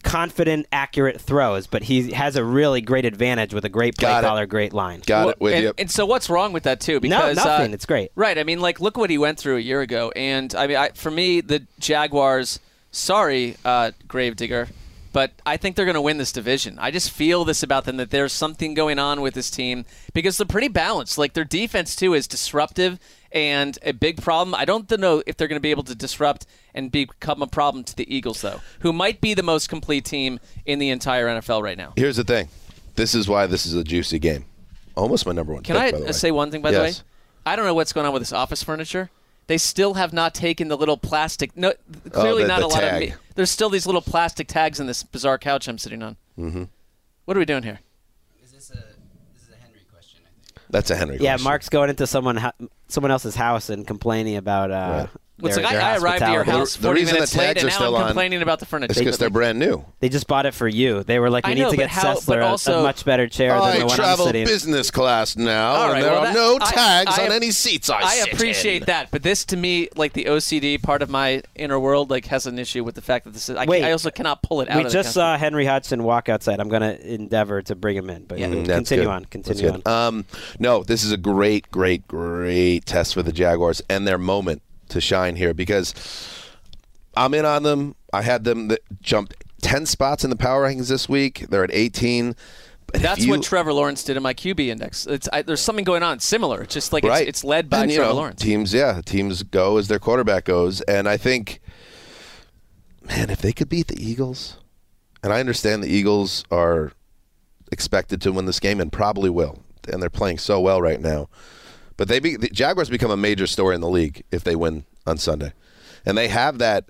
confident, accurate throws, but he has a really great advantage with a great play Got it. caller, great line. Got Well, it with and, you. and so what's wrong with that too? Because nothing. Uh, It's great. Right. I mean, like, look what he went through a year ago, and I mean, I, for me, the Jaguars. Sorry, uh, Gravedigger, but I think they're going to win this division. I just feel this about them that there's something going on with this team because they're pretty balanced. Like their defense too is disruptive and a big problem. I don't know if they're going to be able to disrupt and become a problem to the Eagles though, who might be the most complete team in the entire NFL right now. Here's the thing. This is why this is a juicy game. Almost my number one. Can pick, I by the way. say one thing, by Yes. the way? I don't know what's going on with this office furniture. They still have not taken the little plastic. No, clearly Oh, the- not the a lot tag. of. Me, there's still these little plastic tags in this bizarre couch I'm sitting on. Mm-hmm. What are we doing here? That's a Henry. Question. Yeah, question. Mark's going into someone someone else's house and complaining about uh, Well, it's their, like their I, I arrived at your house The 40 reason the minutes late, tags and are now still I'm on complaining about the furniture. It's because they're brand new. They just bought it for you. They were like, I "We know, need to get how- Sessler but a- also- a much better chair than I the one travel I'm sitting." in." business class now, All right, and there well, are that- no tags I- on any seats I, I sit appreciate in. that, but this to me, like the OCD part of my inner world, like has an issue with the fact that this is. I, Wait. I also cannot pull it out. We just saw Henry Hodgson walk outside. I'm going to endeavor to bring him in, but continue on. Continue on. Um, no, this is a great, great, great test for the Jaguars and their moment to shine here because I'm in on them. I had them that jumped 10 spots in the power rankings this week. They're at 18. If That's you- what Trevor Lawrence did in my QB index. It's I, there's something going on similar. It's just like right. it's, it's led by And, Trevor know, Lawrence. Teams, yeah, teams go as their quarterback goes, and I think, man, if they could beat the Eagles, and I understand the Eagles are expected to win this game and probably will, and they're playing so well right now, but they be, the Jaguars become a major story in the league if they win on Sunday, and they have that.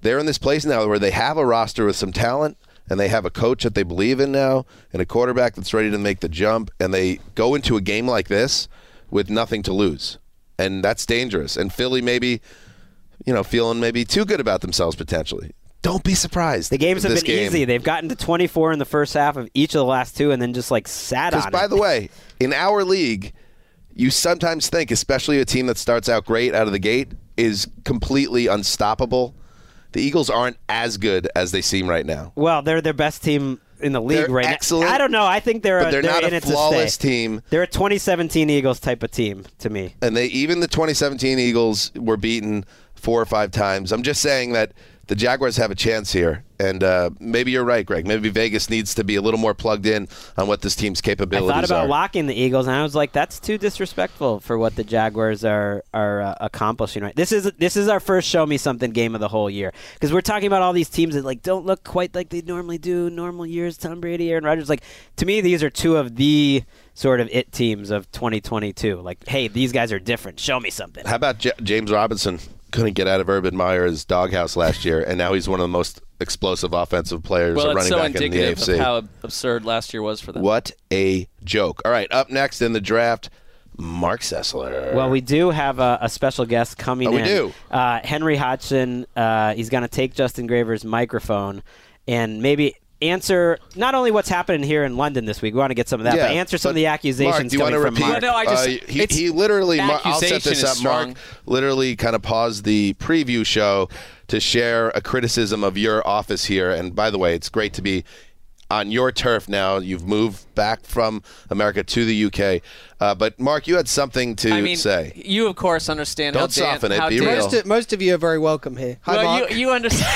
They're in this place now where they have a roster with some talent and they have a coach that they believe in now and a quarterback that's ready to make the jump and they go into a game like this with nothing to lose. And that's dangerous. And Philly maybe you know feeling maybe too good about themselves potentially. Don't be surprised. The games have been game- easy. They've gotten to 24 in the first half of each of the last two, and then just like sat on Because by it. the way, in our league, you sometimes think, especially a team that starts out great out of the gate, is completely unstoppable. The Eagles aren't as good as they seem right now. Well, they're their best team in the league They're right excellent, now. I don't know. I think they're but a, they're not in a flawless team. They're a 2017 Eagles type of team to me. and they even the 2017 Eagles were beaten four or five times. I'm just saying that the Jaguars have a chance here, and uh, maybe you're right, Greg. Maybe Vegas needs to be a little more plugged in on what this team's capabilities are. I thought about are. locking the Eagles, and I was like, "That's too disrespectful for what the Jaguars are are uh, accomplishing." Right? This is this is our first show me something game of the whole year because we're talking about all these teams that like don't look quite like they normally do. Normal years, Tom Brady, Aaron Rodgers. Like to me, these are two of the sort of it teams of 2022. Like, hey, these guys are different. Show me something. How about J- James Robinson? Couldn't get out of Urban Meyer's doghouse last year, and now he's one of the most explosive offensive players Well, running it's so back in the indicative AFC. of how absurd last year was for them. What a joke. All right, up next in the draft, Mark Sessler. Well, we do have a, a special guest coming Oh, we in. do. Uh, Henry Hodgson. Uh, he's going to take Justin Graver's microphone and maybe answer not only what's happening here in London this week. We want to get some of that, Yeah, but answer some but of the accusations Mark, do you coming want to from repeat? Mark. Well, no, I just- Uh, he, he literally. Mar- I'll set this up. strong. Mark literally kind of paused the preview show to share a criticism of your office here. And by the way, it's great to be on your turf now. You've moved back from America to the UK. Uh, but Mark, you had something to I mean, say. you of course understand Don't how Dan, soften it, how be Dan- real. Most of, most of you are very welcome here. Hi, well, Mark. you you understand.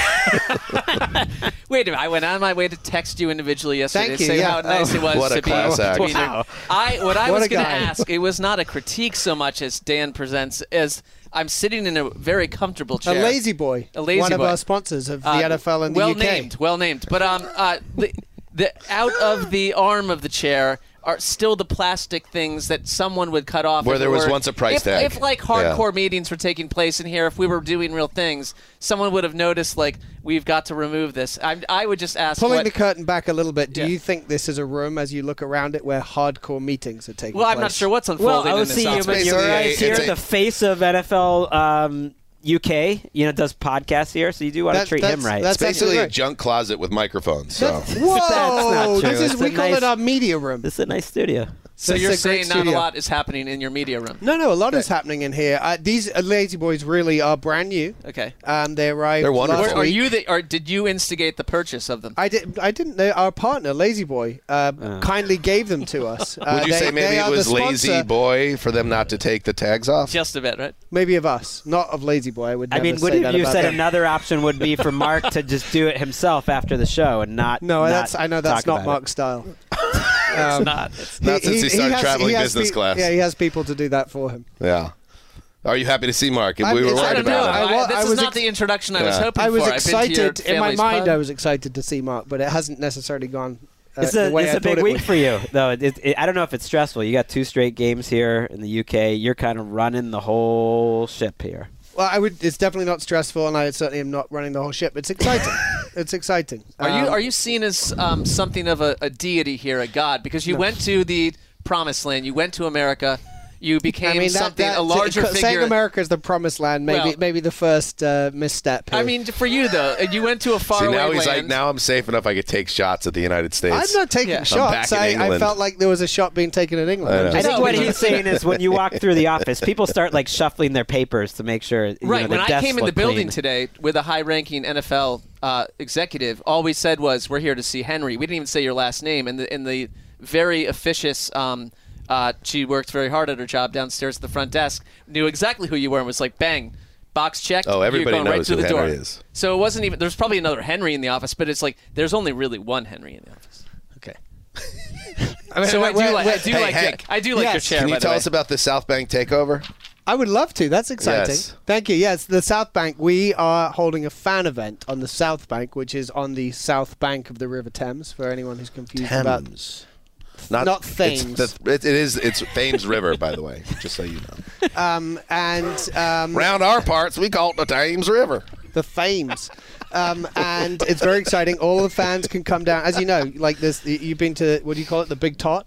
Wait a minute! I went on my way to text you individually yesterday Thank to you, say yeah. how nice Oh. it was What a to be. class act. to be there. Wow. I what I What was a going to guy. ask. It was not a critique so much as Dan presents as I'm sitting in a very comfortable chair. a chair. La-Z-Boy. A lazy one boy. of our sponsors of the Uh, NFL and the well UK. named, well named. But um, uh, the, the out of the arm of the chair are still the plastic things that someone would cut off. Where there it was once a price if, tag. If like hardcore meetings were taking place in here, if we were doing real things, someone would have noticed. Like we've got to remove this. I, I would just ask. Pulling what, the curtain back a little bit, do Yeah. you think this is a room as you look around it where hardcore meetings are taking place? well, place? I'm not sure what's Well, unfolding in OC this office. Human basically Urias a- here, it's a- the face of NFL um, UK. You know, does podcasts here, so you do want to treat him right. that's It's basically a junk closet with microphones. So. That's- Whoa! not true. This is It's we a call nice- it our media room. this is a nice studio. So This you're is a great saying not a lot is happening in your media room. No, no, a lot is happening in here. Uh, these uh, La-Z-Boys really are brand new. Okay. Um, they arrived. They're wonderful. last Or, are week. you the? Or did you instigate the purchase of them? I did. I didn't know our partner, La-Z-Boy, uh, kindly gave them to us. Uh, Would you they- say maybe are it the was lazy boy for them not to take the tags off? Just a bit, right? Maybe of us, not of La-Z-Boy. I would. I mean, say wouldn't that you about said them. another option would be for Mark to just do it himself after the show and not? No, not that's. I know that's not about it? Mark's style. It's not. It's Not since he started traveling has business pe- class. Yeah, he has people to do that for him. Yeah. Are you happy to see Mark? I'm- we were it's- worried don't know. about I him. I- this I is was not ex- the introduction I was Yeah. hoping I was for. I've been to your excited in my mind. pub. I was excited to see Mark, but it hasn't necessarily gone. Uh, It's the a, way it's I a big it week would. for you, though. It, it, it- I don't know if it's stressful. You got two straight games here in the UK. You're kind of running the whole ship here. Well, I would. It's definitely not stressful, and I certainly am not running the whole ship. It's exciting. it's exciting. Are you Um, are you seen as um, something of a, a deity here, a god? Because you went to the promised land, you went to America, you became I mean, that, something that, a larger saying figure. America is the promised land, maybe Well- maybe the first uh, misstep. Here. I mean, for you though, you went to a far. See, faraway now he's like, now I'm safe enough I could take shots at the United States. I'm not taking Yeah. I'm shots. back I, I felt like there was a shot being taken in England. I I'm know. I just- think what he's saying is when you walk through the office, people start like shuffling their papers to make sure. You right know, when I came in the building clean. today with a high-ranking NFL uh, executive, all we said was, "We're here to see Henry." We didn't even say your last name, and the in the very officious. Um, uh, she worked very hard at her job downstairs at the front desk. Knew exactly who you were and was like, "Bang, box checked." Oh, everybody you're going right knows through who the door. Is. So it wasn't even. There's probably another Henry in the office, but it's like there's only really one Henry in the office. okay. so I do wait, like. wait. I do Hey, like. Hank. your, I do like your chair. Can you by the tell way. us about the South Bank takeover? I would love to. That's exciting. Yes. Thank you. Yes, the South Bank. We are holding a fan event on the South Bank, which is on the south bank of the River Thames. For anyone who's confused about Thames. Not it's Thames. the- it, it is. It's Thames River, by the way, just so you know. um, and um, Round our parts, we call it the Thames River. the Thames. Um, and it's very exciting. All the fans can come down. As you know, like this, you've been to what do you call it? The Big Tot.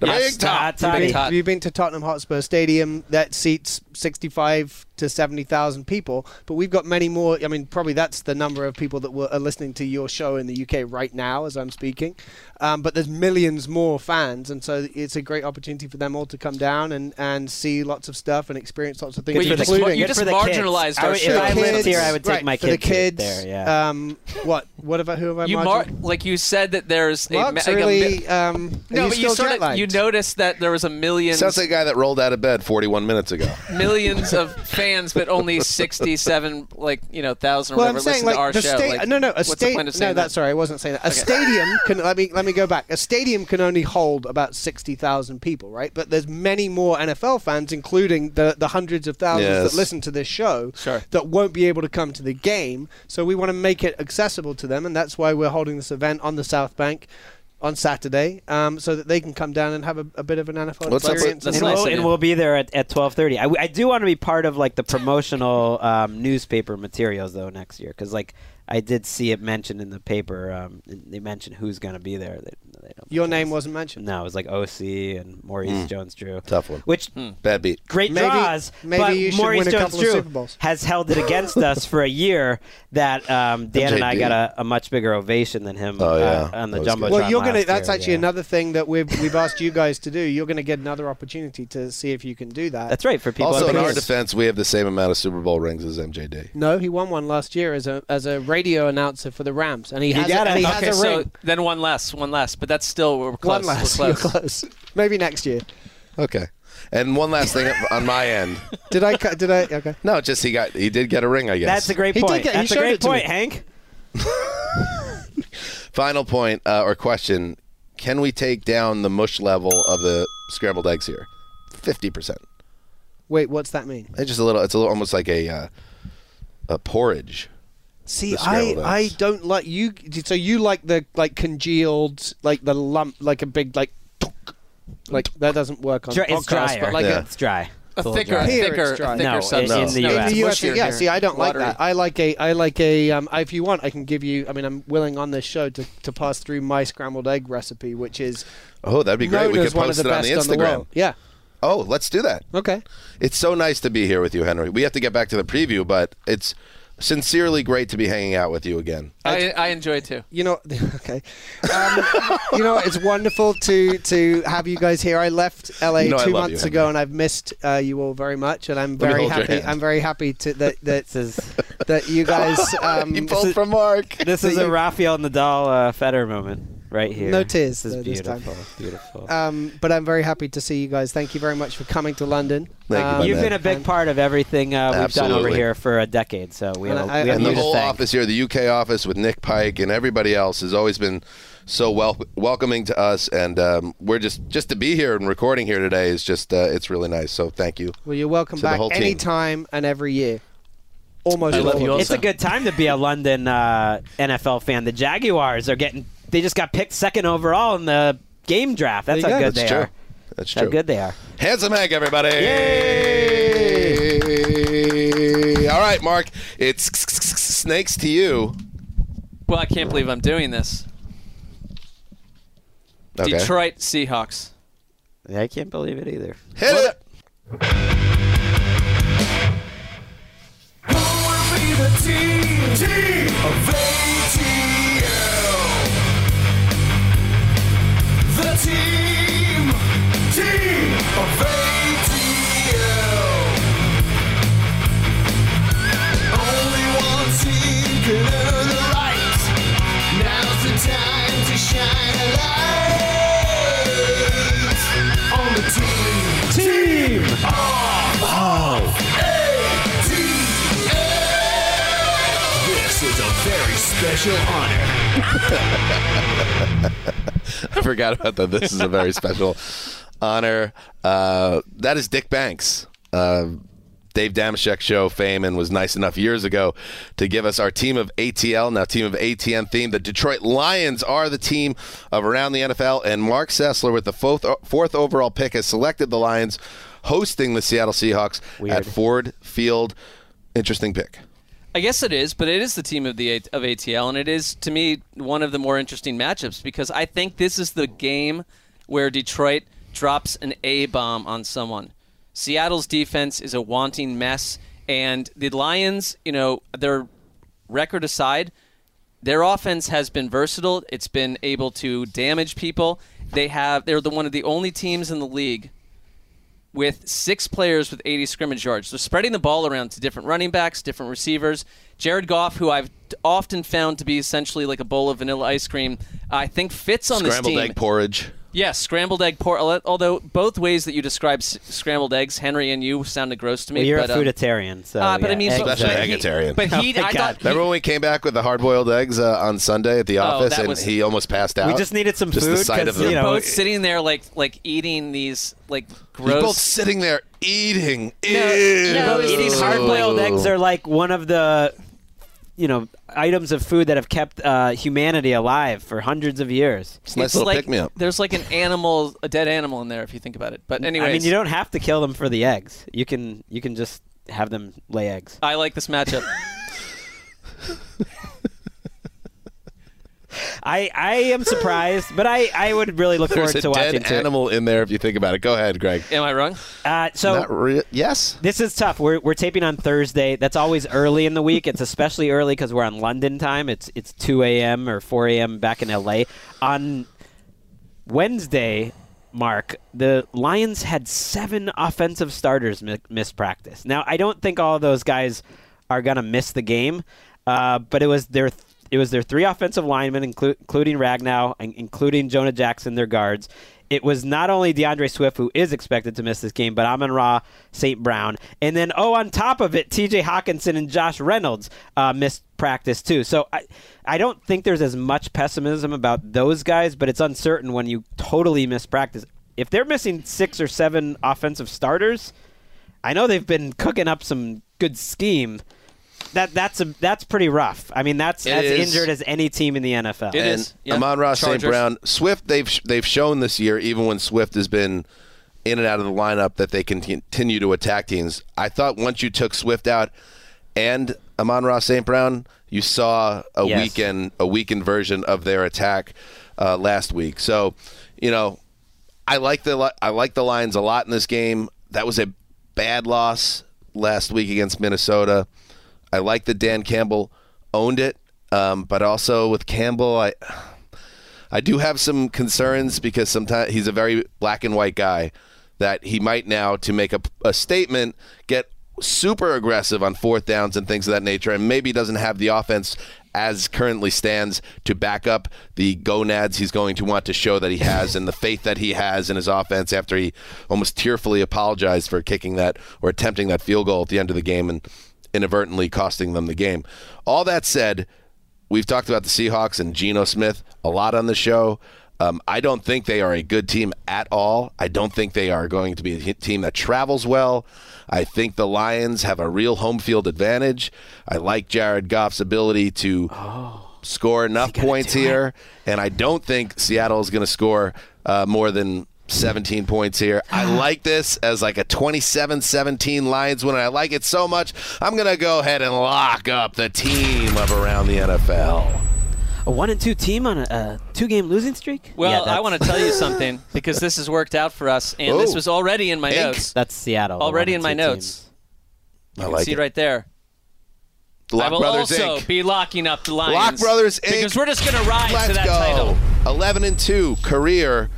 The Yes, big top. Tot. Big Been- Tot. You've been to Tottenham Hotspur Stadium that seats 65 to 70,000 people, but we've got many more. I mean, probably that's the number of people that were, are listening to your show in the UK right now as I'm speaking. Um, but there's millions more fans, and so it's a great opportunity for them all to come down and, and see lots of stuff and experience lots of things, Well, you just- including you Good just for the kids. marginalized I our would- show. If I lived here, I would take right, my for the kids, kids. there. Yeah. Um, what? What have I? Who have I? You mar- like you said that there's a, Mark's like a mi- really. um, are no, you but you sort of you noticed that there was a million Sounds like a guy that rolled out of bed 41 minutes ago. Millions of fans, but only sixty-seven, like you know, thousand or Well, I'm whatever saying listen to our the show. sta- Like, no, no, a what's the state. point of No, saying that's sorry, I wasn't saying that. A Okay. stadium can let me let me go back. A stadium can only hold about sixty thousand people, right? But there's many more NFL fans, including the the hundreds of thousands Yes. that listen to this show, Sure. that won't be able to come to the game. So we want to make it accessible to them, and that's why we're holding this event on the South Bank. On Saturday, um, so that they can come down and have a, a bit of an NFL What's experience. That's and, nice we'll, and we'll be there at, at 12.30 I, I do want to be part of like the promotional um, newspaper materials though next year because like i did see it mentioned in the paper um, they mentioned who's going to be there they, they don't Your name wasn't mentioned. no it was like Osi and maurice Mm. jones-drew Tough one. which Bad beat. great Maybe- draws. maybe but you Maurice win a couple of Jones-Drew has held it against us for a year. That um, Dan and I got a, a much bigger ovation than him Oh, yeah. uh, on the That was jumbotron. Well, you're gonna. That's year, actually yeah. another thing that we've we've asked you guys to do. You're going to get another opportunity to see if you can do that. That's right for people. Also, in our defense, we have the same amount of Super Bowl rings as MJD. No, he won one last year as a as a radio announcer for the Rams, and he You has got a, and he okay, has a so ring. then one less, one less, but that's still we're close. One less. We're You're close. close. Maybe next year. Okay. And one last thing on my end. Did I? cut- Did I? Okay. No, just he got he did get a ring, I guess. That's a great He did point. get- he That's a great it to me. point, Hank. Final point uh, or question: Can we take down the mush level of the scrambled eggs here? Fifty percent. Wait, what's that mean? It's just a little. It's a little, almost like a uh, a porridge. See, The I scrambled I don't like you. So you like the like congealed, like the lump, like a big like, like that doesn't work on Dry- podcasts, it's drier. but like Yeah. It's dry. A It's thicker, dry. Here thicker, it's dry. thicker No, in- substance. in the US. In the US, yeah. here. See, I don't like that. I like a, I like a. Um, if you want, I can give you. I mean, I'm willing on this show to, to pass through my scrambled egg recipe, which is Oh, that'd be great. We could post it on best the on the Instagram. Yeah. oh, let's do that. Okay. It's so nice to be here with you, Henry. We have to get back to the preview, but it's sincerely great to be hanging out with you again. I, I enjoy it too. You know, okay. Um, you know, it's wonderful to to have you guys here. I left LA You know two months you, ago, and I've missed uh, you all very much. And I'm very happy. I'm very happy to that that This is that you guys. Um, you pulled from Mark. this is a Rafael Nadal uh, Federer moment right here. No tears, This is though, this time. beautiful. Beautiful. um, but I'm very happy to see you guys. Thank you very much for coming to London. Thank you, Um, my You've been a big part of everything uh, we've done over here for a decade, so we And have, I- we have and the whole thank. office here, the UK office with Nick Pike and everybody else, has always been so wel- welcoming to us. And um, we're just just to be here and recording here today is just uh, it's really nice. So thank you. Well, you're welcome back whole team. anytime and every year. Almost I love you also. It's a good time to be a London uh, NFL fan. The Jaguars are getting. They just got picked second overall in the game draft. That's how go. good That's they true. are. That's true. How good they are. Handsome Hank, everybody. All right, Mark. It's snakes to you. Well, I can't believe I'm doing this. Okay. Detroit Seahawks. I can't believe it either. Hit it. Special honor. I forgot about that. This is a very special honor. Uh, that is Dick Banks. Uh, Dave Dameshek show fame and was nice enough years ago to give us our team of ATL, now team of ATN theme. The Detroit Lions are the team of around the NFL, and Mark Sessler with the fourth, fourth overall pick has selected the Lions hosting the Seattle Seahawks at Ford Field. Interesting pick. I guess it is, but it is the team of the A- of ATL, and it is to me one of the more interesting matchups because I think this is the game where Detroit drops an A bomb on someone. Seattle's defense is a wanting mess, and the Lions, you know, their record aside, their offense has been versatile. It's been able to damage people. They have they're the one of the only teams in the league with six players with 80 scrimmage yards. They're spreading the ball around to different running backs, different receivers. Jared Goff, who I've often found to be essentially like a bowl of vanilla ice cream, I think fits on this Scrambled team. egg porridge. Yes, scrambled egg pork. Although both ways that you describe s- scrambled eggs, Henry and you sounded gross to me. Well, you're but, a um, fooditarian, so uh, but yeah, I mean, eggs but- Especially but he- vegetarian. But he, Oh my I God. thought he- Remember when we came back with the hard-boiled eggs uh, on Sunday at the Oh, office, that and was- he almost passed out. We just needed some Just food the sight 'cause, of them. you know, both sitting there like like eating these like gross. You're both sitting there eating. no, Eating it's- hard-boiled eggs are like one of the, you know, items of food that have kept uh, humanity alive for hundreds of years. It's a nice little like pick-me-up. there's like an animal, a dead animal in there if you think about it. But anyway, I mean, you don't have to kill them for the eggs. You can you can just have them lay eggs. I like this matchup. I I am surprised, but I, I would really look There's forward to watching dead too. animal in there if you think about it. Go ahead, Greg. Am I wrong? Uh, so Not re- yes. This is tough. We're, we're taping on Thursday. That's always early in the week. It's especially early because we're on London time. It's it's 2 a.m. or 4 a.m. back in LA. On Wednesday, Mark, the Lions had seven offensive starters mi- miss practice. Now, I don't think all of those guys are going to miss the game, uh, but it was their it was their three offensive linemen, inclu- including Ragnow, and including Jonah Jackson, their guards. It was not only DeAndre Swift who is expected to miss this game, but Amon Ra, St. Brown, and then oh, on top of it, T.J. Hockenson and Josh Reynolds uh, missed practice too. So I, I don't think there's as much pessimism about those guys, but it's uncertain when you totally miss practice. If they're missing six or seven offensive starters, I know they've been cooking up some good scheme. That that's a that's pretty rough. I mean, that's It as is. injured as any team in the NFL. and Amon Ross St. Brown, Swift. They've they've shown this year, even when Swift has been in and out of the lineup, that they can continue to attack teams. I thought once you took Swift out and Amon Ross St. Brown, you saw a Yes. weakened a weakened version of their attack uh, last week. So, you know, I like the I like the Lions a lot in this game. That was a bad loss last week against Minnesota. I like that Dan Campbell owned it, um, but also with Campbell, I I do have some concerns because sometimes he's a very black and white guy. That he might now, to make a, a statement, get super aggressive on fourth downs and things of that nature, and maybe doesn't have the offense as currently stands to back up the gonads he's going to want to show that he has and the faith that he has in his offense after he almost tearfully apologized for kicking that or attempting that field goal at the end of the game and inadvertently costing them the game. All that said, we've talked about the Seahawks and Geno Smith a lot on the show. Um, I don't think they are a good team at all. I don't think they are going to be a team that travels well. I think the Lions have a real home field advantage. I like Jared Goff's ability to score enough points here, and I don't think Seattle is going to score uh, more than 17 points here. I ah. like this as like a 27-17 Lions win, I like it so much. I'm going to go ahead and lock up the team of around the NFL. A one and two team on a, a two game losing streak. Well, Yeah, I want to tell you something because this has worked out for us, and this Oh. was already in my Ink. notes. That's Seattle. Already in my notes. teams. I You can like see it. it right there. Lock I will Brothers also Inc. be locking up the Lions. Lock Brothers Inc. Because we're just going to ride Let's to that go. title. 11 and 2 career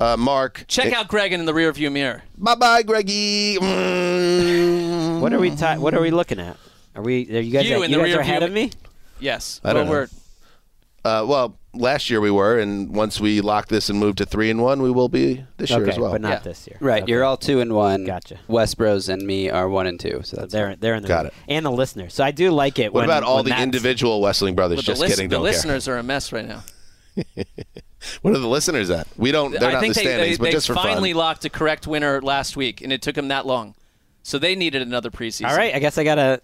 uh, mark. Check out Greg in the rearview mirror. Bye bye, Greggy. Mm. What are we? Ti- what are we looking at? Are we? Are you guys? You you in the guys rear are ahead view- of me. Yes. I don't well, know. Uh, well, last year we were, and once we lock this and move to three and one, we will be this year as well. but not Yeah. this year. Right, Okay. you're all two and one. Gotcha. West Bros and me are one and two. So that's They're they're in the Got room. it. and the listeners. So I do like it. What when, about all when the individual Westling brothers? Just the, kidding, the don't care. listeners are a mess right now. What are the listeners at? We don't. They're I not think the they, standings, they, but they just for finally fun. locked a correct winner last week, and it took them that long. So they needed another preseason. All right, I guess I gotta.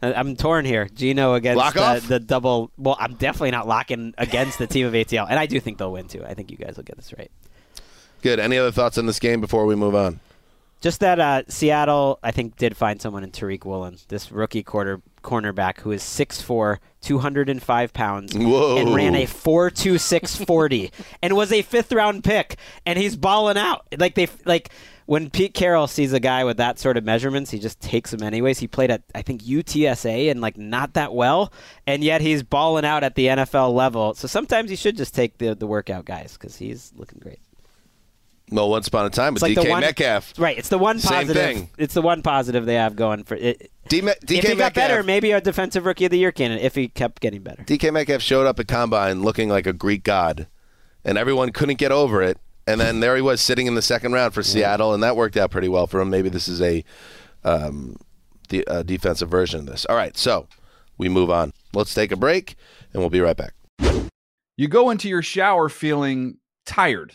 I'm torn here. Geno against Lock the, the double. Well, I'm definitely not locking against the team of ATL, and I do think they'll win too. I think you guys will get this right. Good. Any other thoughts on this game before we move on? Just that uh, Seattle, I think, did find someone in Tariq Woolen, this rookie quarter cornerback who is 6'4", 205 pounds, Whoa. and ran a 4.26 40, and was a fifth round pick, and he's balling out. Like they like when Pete Carroll sees a guy with that sort of measurements, he just takes him anyways. He played at I think UTSA and like not that well, and yet he's balling out at the NFL level. So sometimes you should just take the the workout guys because he's looking great. Well, once upon a time with It's like DK one- Metcalf. Right, it's the one Same positive. thing. It's the one positive they have going for it. D- Me- DK if he got better, maybe a defensive rookie of the year candidate. If he kept getting better, DK Metcalf showed up at combine looking like a Greek god, and everyone couldn't get over it. And then there he was sitting in the second round for Seattle, and that worked out pretty well for him. Maybe this is a um, the, uh, defensive version of this. All right, so we move on. Let's take a break, and we'll be right back. You go into your shower feeling tired,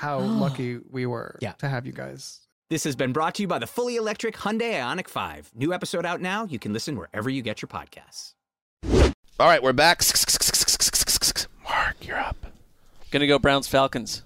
how lucky we were Yeah. to have you guys. This has been brought to you by the fully electric Hyundai Ioniq 5. New episode out now. You can listen wherever you get your podcasts. All right, we're back. Marc, you're up. Gonna go Browns Falcons,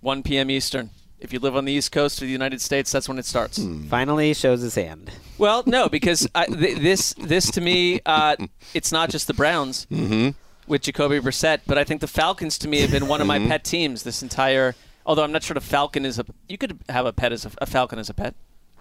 1 p.m. Eastern. If you live on the East Coast of the United States, that's when it starts. Hmm. Finally shows his hand. Well, no, because I, th- this this to me, uh, it's not just the Browns mm-hmm. with Jacoby Brissett, but I think the Falcons to me have been one of my mm-hmm. pet teams this entire. Although I'm not sure the Falcon is a. You could have a pet as a, a Falcon as a pet.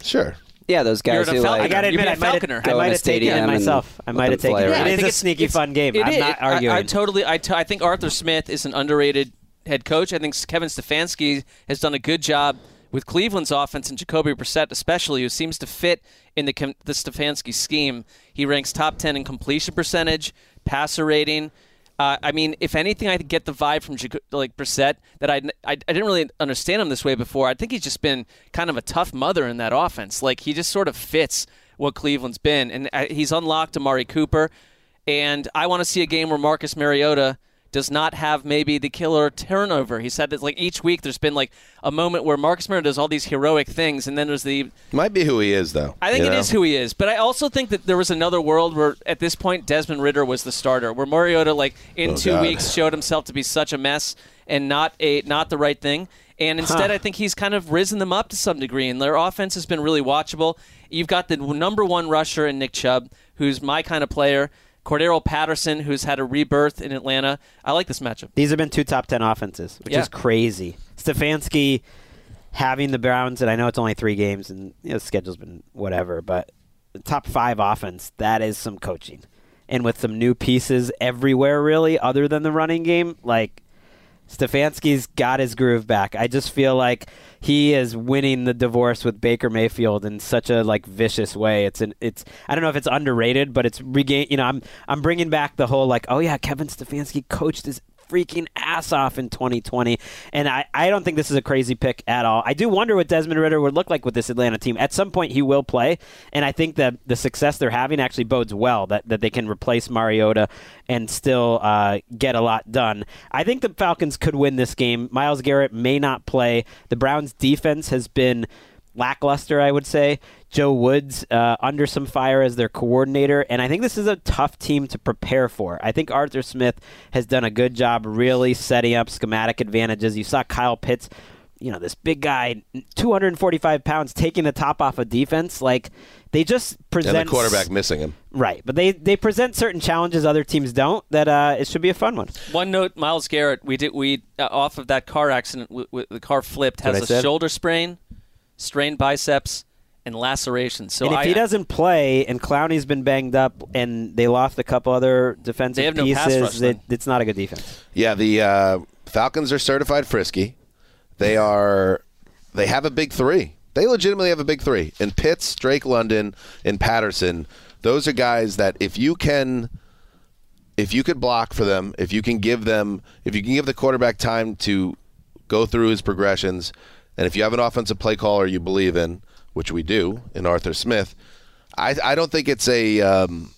Sure. Yeah, those You're guys a who Falconer. like I gotta admit, a I might Falconer. have, Go I might have taken it myself. I might them have taken it. around. It I is think a sneaky it's- fun game. it I'm is. not I- arguing. I, totally, I, t- I think Arthur Smith is an underrated head coach. I think Kevin Stefanski has done a good job with Cleveland's offense and Jacoby Brissett, especially, who seems to fit in the the Stefanski scheme. He ranks top ten in completion percentage, passer rating. Uh, I mean, if anything, I get the vibe from like Brissett that I, I I didn't really understand him this way before. I think he's just been kind of a tough mother in that offense. Like he just sort of fits what Cleveland's been, and uh, he's unlocked Amari Cooper. And I want to see a game where Marcus Mariota does not have maybe the killer turnover. He said that like each week there's been like a moment where Marcus Mariota does all these heroic things, and then there's the Might be who he is, though. I think it know? is who he is, but I also think that there was another world where, at this point, Desmond Ridder was the starter, where Mariota, like in Oh, two God. weeks, showed himself to be such a mess and not a not the right thing. And instead, Huh. I think he's kind of risen them up to some degree, and their offense has been really watchable. You've got the number one rusher in Nick Chubb, who's my kind of player. Cordarrelle Patterson, who's had a rebirth in Atlanta. I like this matchup. These have been two top 10 offenses, which Yeah. is crazy. Stefanski having the Browns, and I know it's only three games and you know, the schedule's been whatever, but top five offense, that is some coaching. And with some new pieces everywhere, really, other than the running game, like Stefanski's got his groove back. I just feel like he is winning the divorce with Baker Mayfield in such a like vicious way. It's an it's I don't know if it's underrated, but it's regain. You know, I'm I'm bringing back the whole like oh yeah, Kevin Stefanski coached his freaking ass off in 2020, and I I don't think this is a crazy pick at all. I do wonder what Desmond Ridder would look like with this Atlanta team. At some point, he will play, and I think that the success they're having actually bodes well that that they can replace Mariota and still uh, get a lot done. I think the Falcons could win this game. Myles Garrett may not play. The Browns' defense has been lackluster, I would say. Joe Woods uh, under some fire as their coordinator, and I think this is a tough team to prepare for. I think Arthur Smith has done a good job really setting up schematic advantages. You saw Kyle Pitts you know, this big guy, 245 pounds, taking the top off of defense. Like they just present And the quarterback missing him. Right, but they they present certain challenges other teams don't. That uh, it should be a fun one. One note: Myles Garrett. We did we uh, off of that car accident. W- w- the car flipped. Has a said. shoulder sprain, strained biceps, and lacerations. So and if I, he doesn't play, and Clowney's been banged up, and they lost a couple other defensive They have no pieces, pass rush, it, it's not a good defense. Yeah, the uh, Falcons are certified frisky. They are. They have a big three. They legitimately have a big three in Pitts, Drake London, and Patterson. Those are guys that if you can, if you could block for them, if you can give them, if you can give the quarterback time to go through his progressions, and if you have an offensive play caller you believe in, which we do in Arthur Smith, I, I don't think it's a. Um,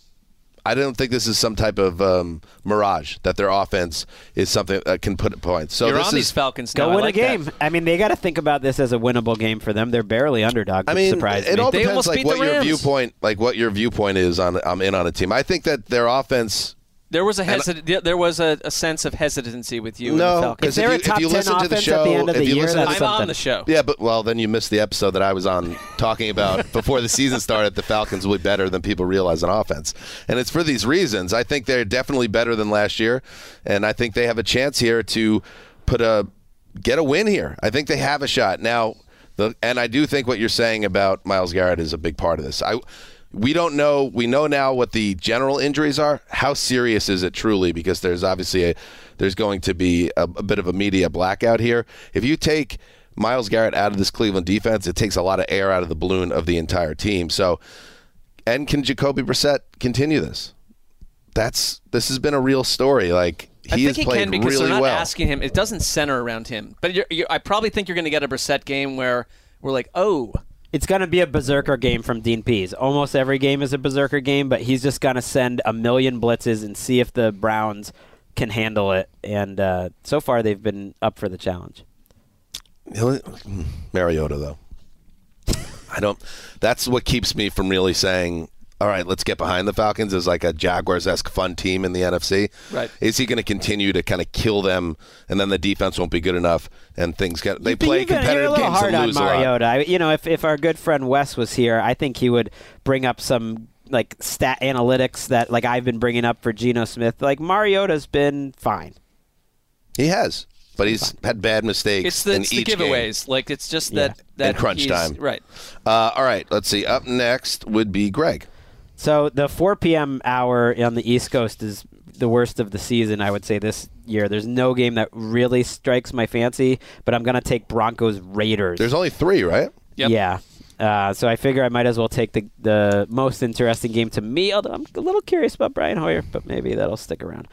I don't think this is some type of um, mirage that their offense is something that can put points. So You're this on is these Falcons Go now. I win like a that. game. I mean, they got to think about this as a winnable game for them. They're barely underdog. I which mean, surprised it me. all depends like what your viewpoint, like what your viewpoint is on. I'm in on a team. I think that their offense. There was a hesit- there was a, a sense of hesitancy with you. No, and the Falcons. if, you, if you listen to the show, the if you listen to I'm on the show. Yeah, but well, then you missed the episode that I was on talking about before the season started. The Falcons will be better than people realize on offense, and it's for these reasons. I think they're definitely better than last year, and I think they have a chance here to put a get a win here. I think they have a shot now. The, and I do think what you're saying about Myles Garrett is a big part of this. I we don't know. We know now what the general injuries are. How serious is it truly? Because there's obviously a there's going to be a, a bit of a media blackout here. If you take Myles Garrett out of this Cleveland defense, it takes a lot of air out of the balloon of the entire team. So, and can Jacoby Brissett continue this? That's this has been a real story. Like he I think has he played can because really they're not well. asking him. It doesn't center around him. But you're, you're, I probably think you're going to get a Brissett game where we're like, oh, It's going to be a berserker game from Dean Pees. Almost every game is a berserker game, but he's just going to send a million blitzes and see if the Browns can handle it. And uh, so far, they've been up for the challenge. Mariota though. I don't. That's what keeps me from really saying, "All right, let's get behind the Falcons" as like a Jaguars-esque fun team in the NFC. Right. Is he going to continue to kind of kill them, and then the defense won't be good enough, and things get they But play you've been- you're competitive a little games hard and on lose a lot. Mariota. I, you know, if, if our good friend Wes was here, I think he would bring up some like stat analytics that like I've been bringing up for Geno Smith. Like Mariota's been fine. He has, but he's had bad mistakes it's the, in it's the each game. giveaways. Like it's just that that in crunch he's- time. Right. Uh, all right. Let's see. Up next would be Gregg. So the 4 p.m. hour on the East Coast is the worst of the season, I would say, this year. There's no game that really strikes my fancy, but I'm going to take Broncos Raiders. There's only three, right? Yeah. Uh, so I figure I might as well take the the most interesting game to me, although I'm a little curious about Brian Hoyer, but maybe that'll stick around.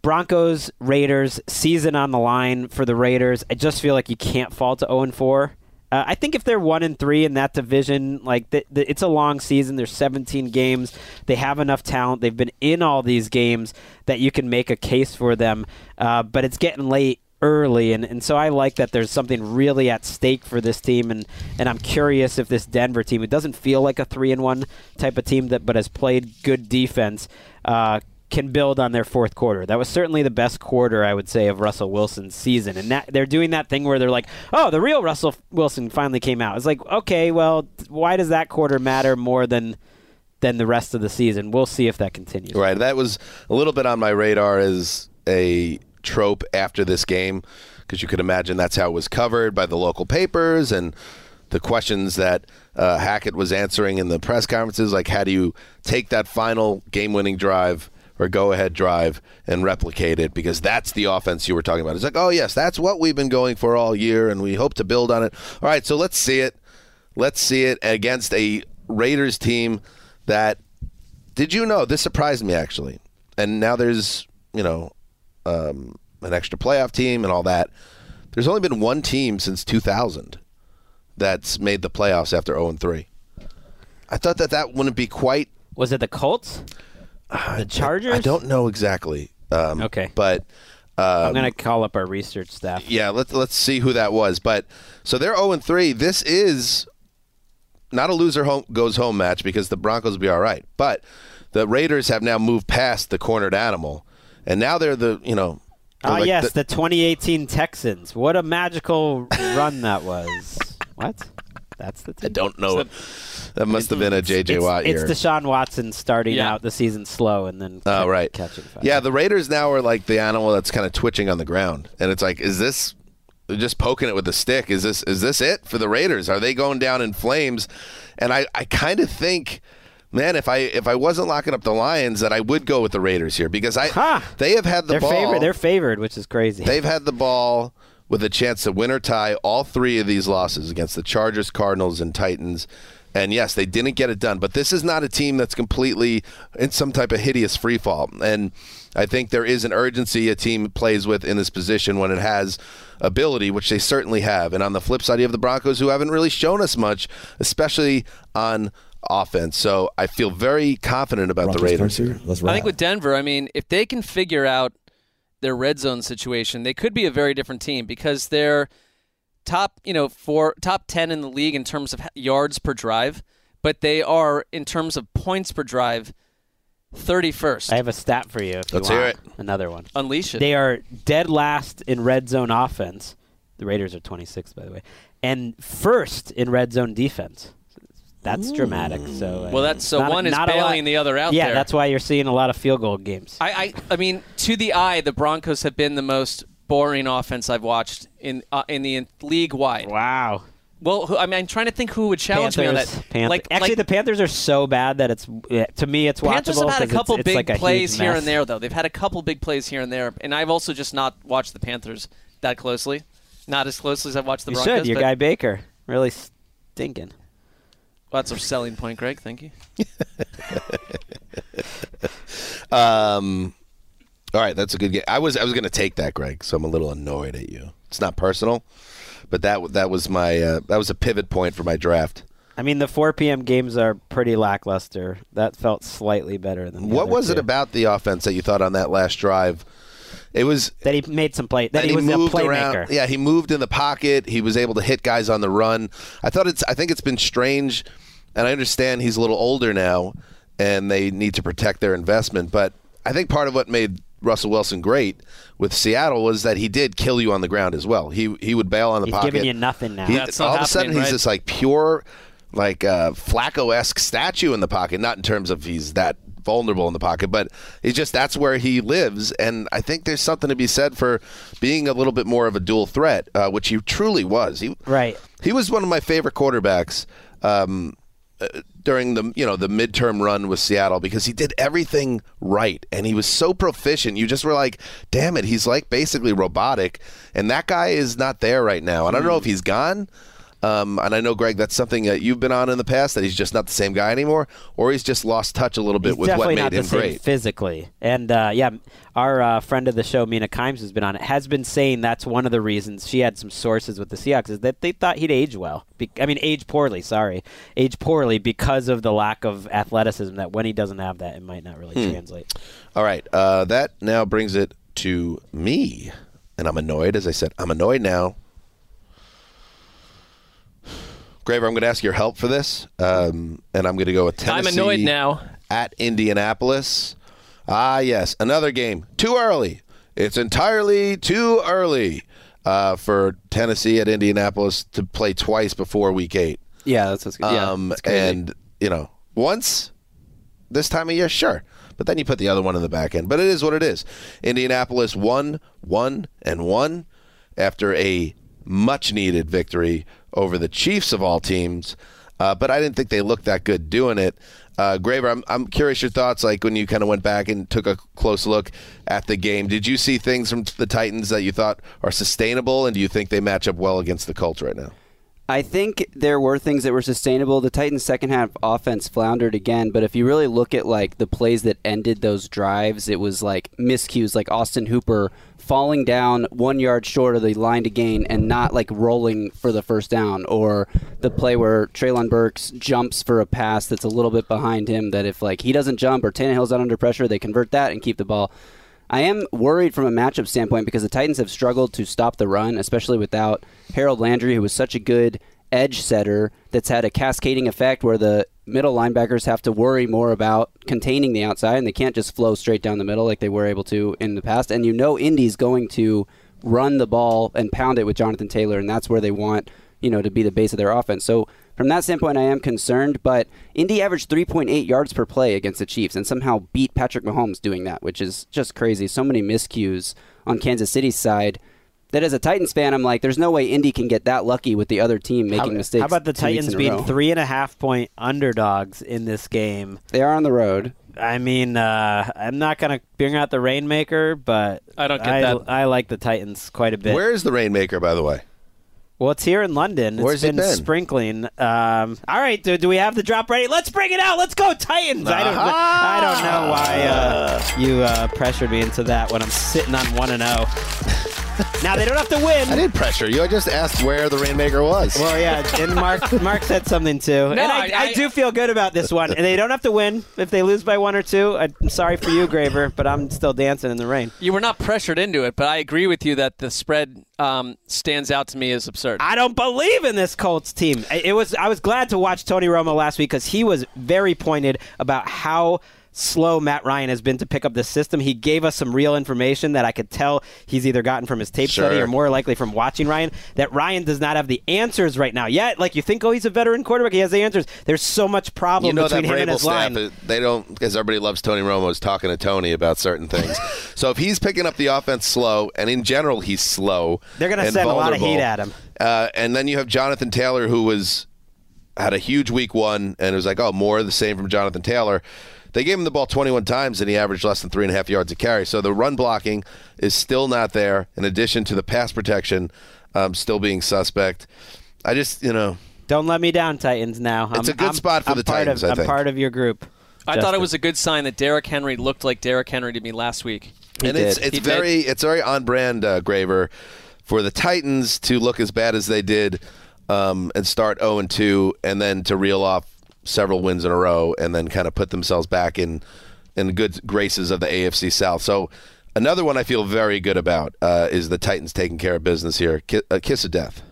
Broncos, Raiders, season on the line for the Raiders. I just feel like you can't fall to 0 and 4. Uh, I think if they're one and three in that division, like it's a long season. There's 17 games. They have enough talent. They've been in all these games that you can make a case for them. Uh, but it's getting late early, and, and so I like that there's something really at stake for this team, and, and I'm curious if this Denver team, it doesn't feel like a three and one type of team that, but has played good defense. Uh, can build on their fourth quarter. That was certainly the best quarter, I would say, of Russell Wilson's season. And that, they're doing that thing where they're like, "Oh, the real Russell Wilson finally came out." It's like, okay, well, why does that quarter matter more than than the rest of the season? We'll see if that continues. Right. That was a little bit on my radar as a trope after this game because you could imagine that's how it was covered by the local papers and the questions that uh, Hackett was answering in the press conferences. Like, how do you take that final game winning drive or go ahead drive and replicate it? Because that's the offense you were talking about. It's like, oh, yes, that's what we've been going for all year and we hope to build on it. All right, so let's see it. Let's see it against a Raiders team that did you know this surprised me actually and now there's you know um, an extra playoff team and all that there's only been one team since 2000 that's made the playoffs after 0 and 3 i thought that that wouldn't be quite Was it the Colts? The Chargers? i don't know exactly um, Okay. but um, I'm going to call up our research staff. yeah, let's let's see who that was. But so they're 0 and 3. This is not a loser home goes home match because the Broncos will be all right. But the Raiders have now moved past the cornered animal, and now they're the you know Ah, Like yes, the- the 2018 Texans. What a magical run that was. What? That's the team. I don't know. That must have been a J.J. it's, Watt year. It's Deshaun Watson starting Yeah. out the season slow and then Oh, right. catching fire. Yeah, the Raiders now are like the animal that's kind of twitching on the ground, and it's like, is this just poking it with a stick? Is this is this it for the Raiders? Are they going down in flames? And I I kind of think. Man, if I if I wasn't locking up the Lions, that I would go with the Raiders here because I they have had the they're ball. favored. They're favored, which is crazy. They've had the ball with a chance to win or tie all three of these losses against the Chargers, Cardinals, and Titans. And yes, they didn't get it done, but this is not a team that's completely in some type of hideous free fall. And I think there is an urgency a team plays with in this position when it has ability, which they certainly have. And on the flip side, you have the Broncos who haven't really shown us much, especially on offense. So I feel very confident about the Raiders. here. I think with Denver, I mean, if they can figure out their red zone situation, they could be a very different team because they're top, you know, for top 10 in the league in terms of yards per drive, but they are in terms of points per drive 31st. I have a stat for you. If Let's you hear want. Another one. Unleash it. They are dead last in red zone offense. The Raiders are 26th, by the way, and first in red zone defense. That's dramatic. So uh, Well, that's- so not- one is not a bailing the other out there. Yeah, there. that's why you're seeing a lot of field goal games. I, I, I mean, to the eye, the Broncos have been the most boring offense I've watched in uh, in the league wide. Wow. Well, I mean, I'm trying to think who would challenge me on that. Panth- like, actually, like, the Panthers are so bad that it's to me it's Panthers watchable have had a couple it's big like plays here and there, though. They've had a couple big plays here and there, and I've also just not watched the Panthers that closely. Not as closely as I've watched the You Broncos. should. Your but- guy Baker really stinking. Well, that's a selling point, Gregg. Thank you. Um, all right, that's a good game. I was I was going to take that, Gregg. So I'm a little annoyed at you. It's not personal, but that that was my uh, that was a pivot point for my draft. I mean, the 4 p.m. games are pretty lackluster. That felt slightly better than. The What other was it about the offense that you thought on that last drive? It was that he made some play. That and he was a moved playmaker. around. Yeah, he moved in the pocket. He was able to hit guys on the run. I thought it's. I think it's been strange, and I understand he's a little older now, and they need to protect their investment. But I think part of what made Russell Wilson great with Seattle was that he did kill you on the ground as well. He he would bail on the He's pocket. giving you nothing now. He- That's all not of a sudden, happening, he's right? this like pure, like uh, Flacco esque statue in the pocket. Not in terms of he's that vulnerable in the pocket, but it's just that's where he lives. And I think there's something to be said for being a little bit more of a dual threat, uh, which he truly was. He right. He was one of my favorite quarterbacks. Um, Uh, during the you know the midterm run with Seattle because he did everything right and he was so proficient. You just were like damn it he's like basically robotic and that guy is not there right now. And I don't know if hmm. he's gone um, and I know Gregg that's something that you've been on in the past that he's just not the same guy anymore or he's just lost touch a little bit He's with what made him great physically. And uh, yeah, our uh, friend of the show, Mina Kimes, has been on it. Has been saying that's one of the reasons she had some sources with the Seahawks is that they thought he'd age well. Be- I mean, age poorly. Sorry, age poorly because of the lack of athleticism. That when he doesn't have that, it might not really Hmm. translate. All right. Uh, that now brings it to me. And I'm annoyed. As I said, I'm annoyed now. Graver, I'm going to ask your help for this. Um, and I'm going to go with Tennessee. I'm annoyed now. At Indianapolis. Ah, yes. Another game. Too early. It's entirely too early uh, for Tennessee at Indianapolis to play twice before week eight. Yeah, that's what's good. Yeah, Um, that's and, you know, once this time of year, sure. But then you put the other one in the back end. But it is what it is. Indianapolis won, one, and one after a much needed victory over the Chiefs of all teams. Uh, but I didn't think they looked that good doing it. Uh, Graver, I'm, I'm curious your thoughts. Like when you kind of went back and took a close look at the game, did you see things from the Titans that you thought are sustainable, and do you think they match up well against the Colts right now? I think there were things that were sustainable. The Titans' second half offense floundered again, but if you really look at like the plays that ended those drives, it was like miscues, like Austin Hooper falling down one yard short of the line to gain and not like rolling for the first down, or the play where Treylon Burks jumps for a pass that's a little bit behind him. That if like he doesn't jump or Tannehill's not under pressure, they convert that and keep the ball. I am worried from a matchup standpoint because the Titans have struggled to stop the run, especially without Harold Landry, who was such a good edge setter that's had a cascading effect where the middle linebackers have to worry more about containing the outside and they can't just flow straight down the middle like they were able to in the past. And you know Indy's going to run the ball and pound it with Jonathan Taylor, and that's where they want you know to be the base of their offense. So from that standpoint, I am concerned. But Indy averaged 3.8 yards per play against the Chiefs and somehow beat Patrick Mahomes doing that, which is just crazy. So many miscues on Kansas City's side. That as a Titans fan, I'm like, there's no way Indy can get that lucky with the other team making how, mistakes. How about the Titans being three and a half point underdogs in this game? They are on the road. I mean, uh, I'm not gonna bring out the rainmaker, but I don't get I, that. I like the Titans quite a bit. Where is the rainmaker, by the way? Well, it's here in London. Where's it's it been, been? sprinkling. Um, all right, do, do we have the drop ready? Let's bring it out. Let's go Titans. I don't. I don't know why uh, you uh, pressured me into that when I'm sitting on one and zero. now they don't have to win. I didn't pressure you. I just asked where the rainmaker was. Well, yeah, and Marc Marc said something too. and I, I- I, do feel good about this one. And they don't have to win if they lose by one or two. I'm sorry for you, Graver, but I'm still dancing in the rain. You were not pressured into it, but I agree with you that the spread um, stands out to me as absurd. I don't believe in this Colts team. It was I was glad to watch Tony Romo last week because he was very pointed about how slow Matt Ryan has been to pick up the system. He gave us some real information that I could tell he's either gotten from his tape study or more likely from watching Ryan. That Ryan does not have the answers right now. Yet, like you think, oh, he's a veteran quarterback. He has the answers. There's so much problem You know between him and his staff, line. they don't, because everybody loves Tony Romo, is talking to Tony about certain things. so if he's picking up the offense slow, and in general he's slow, They're gonna and send a lot of heat at him. Uh, and then you have Jonathan Taylor, who was had a huge week one, and it was like, oh, more of the same from Jonathan Taylor. They gave him the ball 21 times, and he averaged less than three and a half yards a carry. So the run blocking is still not there. In addition to the pass protection um, still being suspect, I just, you know, Don't let me down, Titans. Now It's I'm- a good I'm- spot for I'm the part Titans, Of, I I'm part of your group. I thought it was a good sign that Derrick Henry looked like Derrick Henry to me last week. and it's He it's did. very it's very on brand, uh, Graver, for the Titans to look as bad as they did um, and start zero and two, and then to reel off several wins in a row, and then kind of put themselves back in in the good graces of the AFC South. So. Another one I feel very good about uh, is the Titans taking care of business here. Ki- a kiss of death.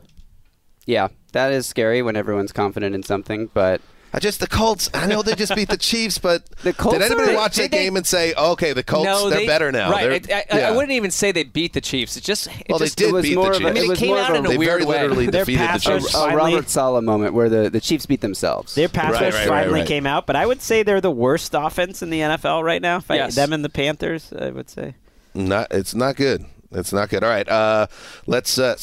Yeah, that is scary when everyone's confident in something, but I just the Colts. I know they just beat the Chiefs, but The Colts did anybody are- watch they- that they- game and say, "Okay, the Colts, no, they're they, better now"? Right. They're- I, I, I wouldn't even say they beat the Chiefs. It just it Well, they just, did it was beat more the Chiefs. a, I mean, it it came out of in a, a they weird very way. literally Their defeated the pass a, rush Chiefs. a finally- Robert Saleh moment where the, the Chiefs beat themselves. Their pass Right, right, right, finally right. came out, but I would say they're the worst offense in the NFL right now. If I- Yes. them and the Panthers, I would say. Not, it's not good. It's not good. All right, uh, let's. Uh,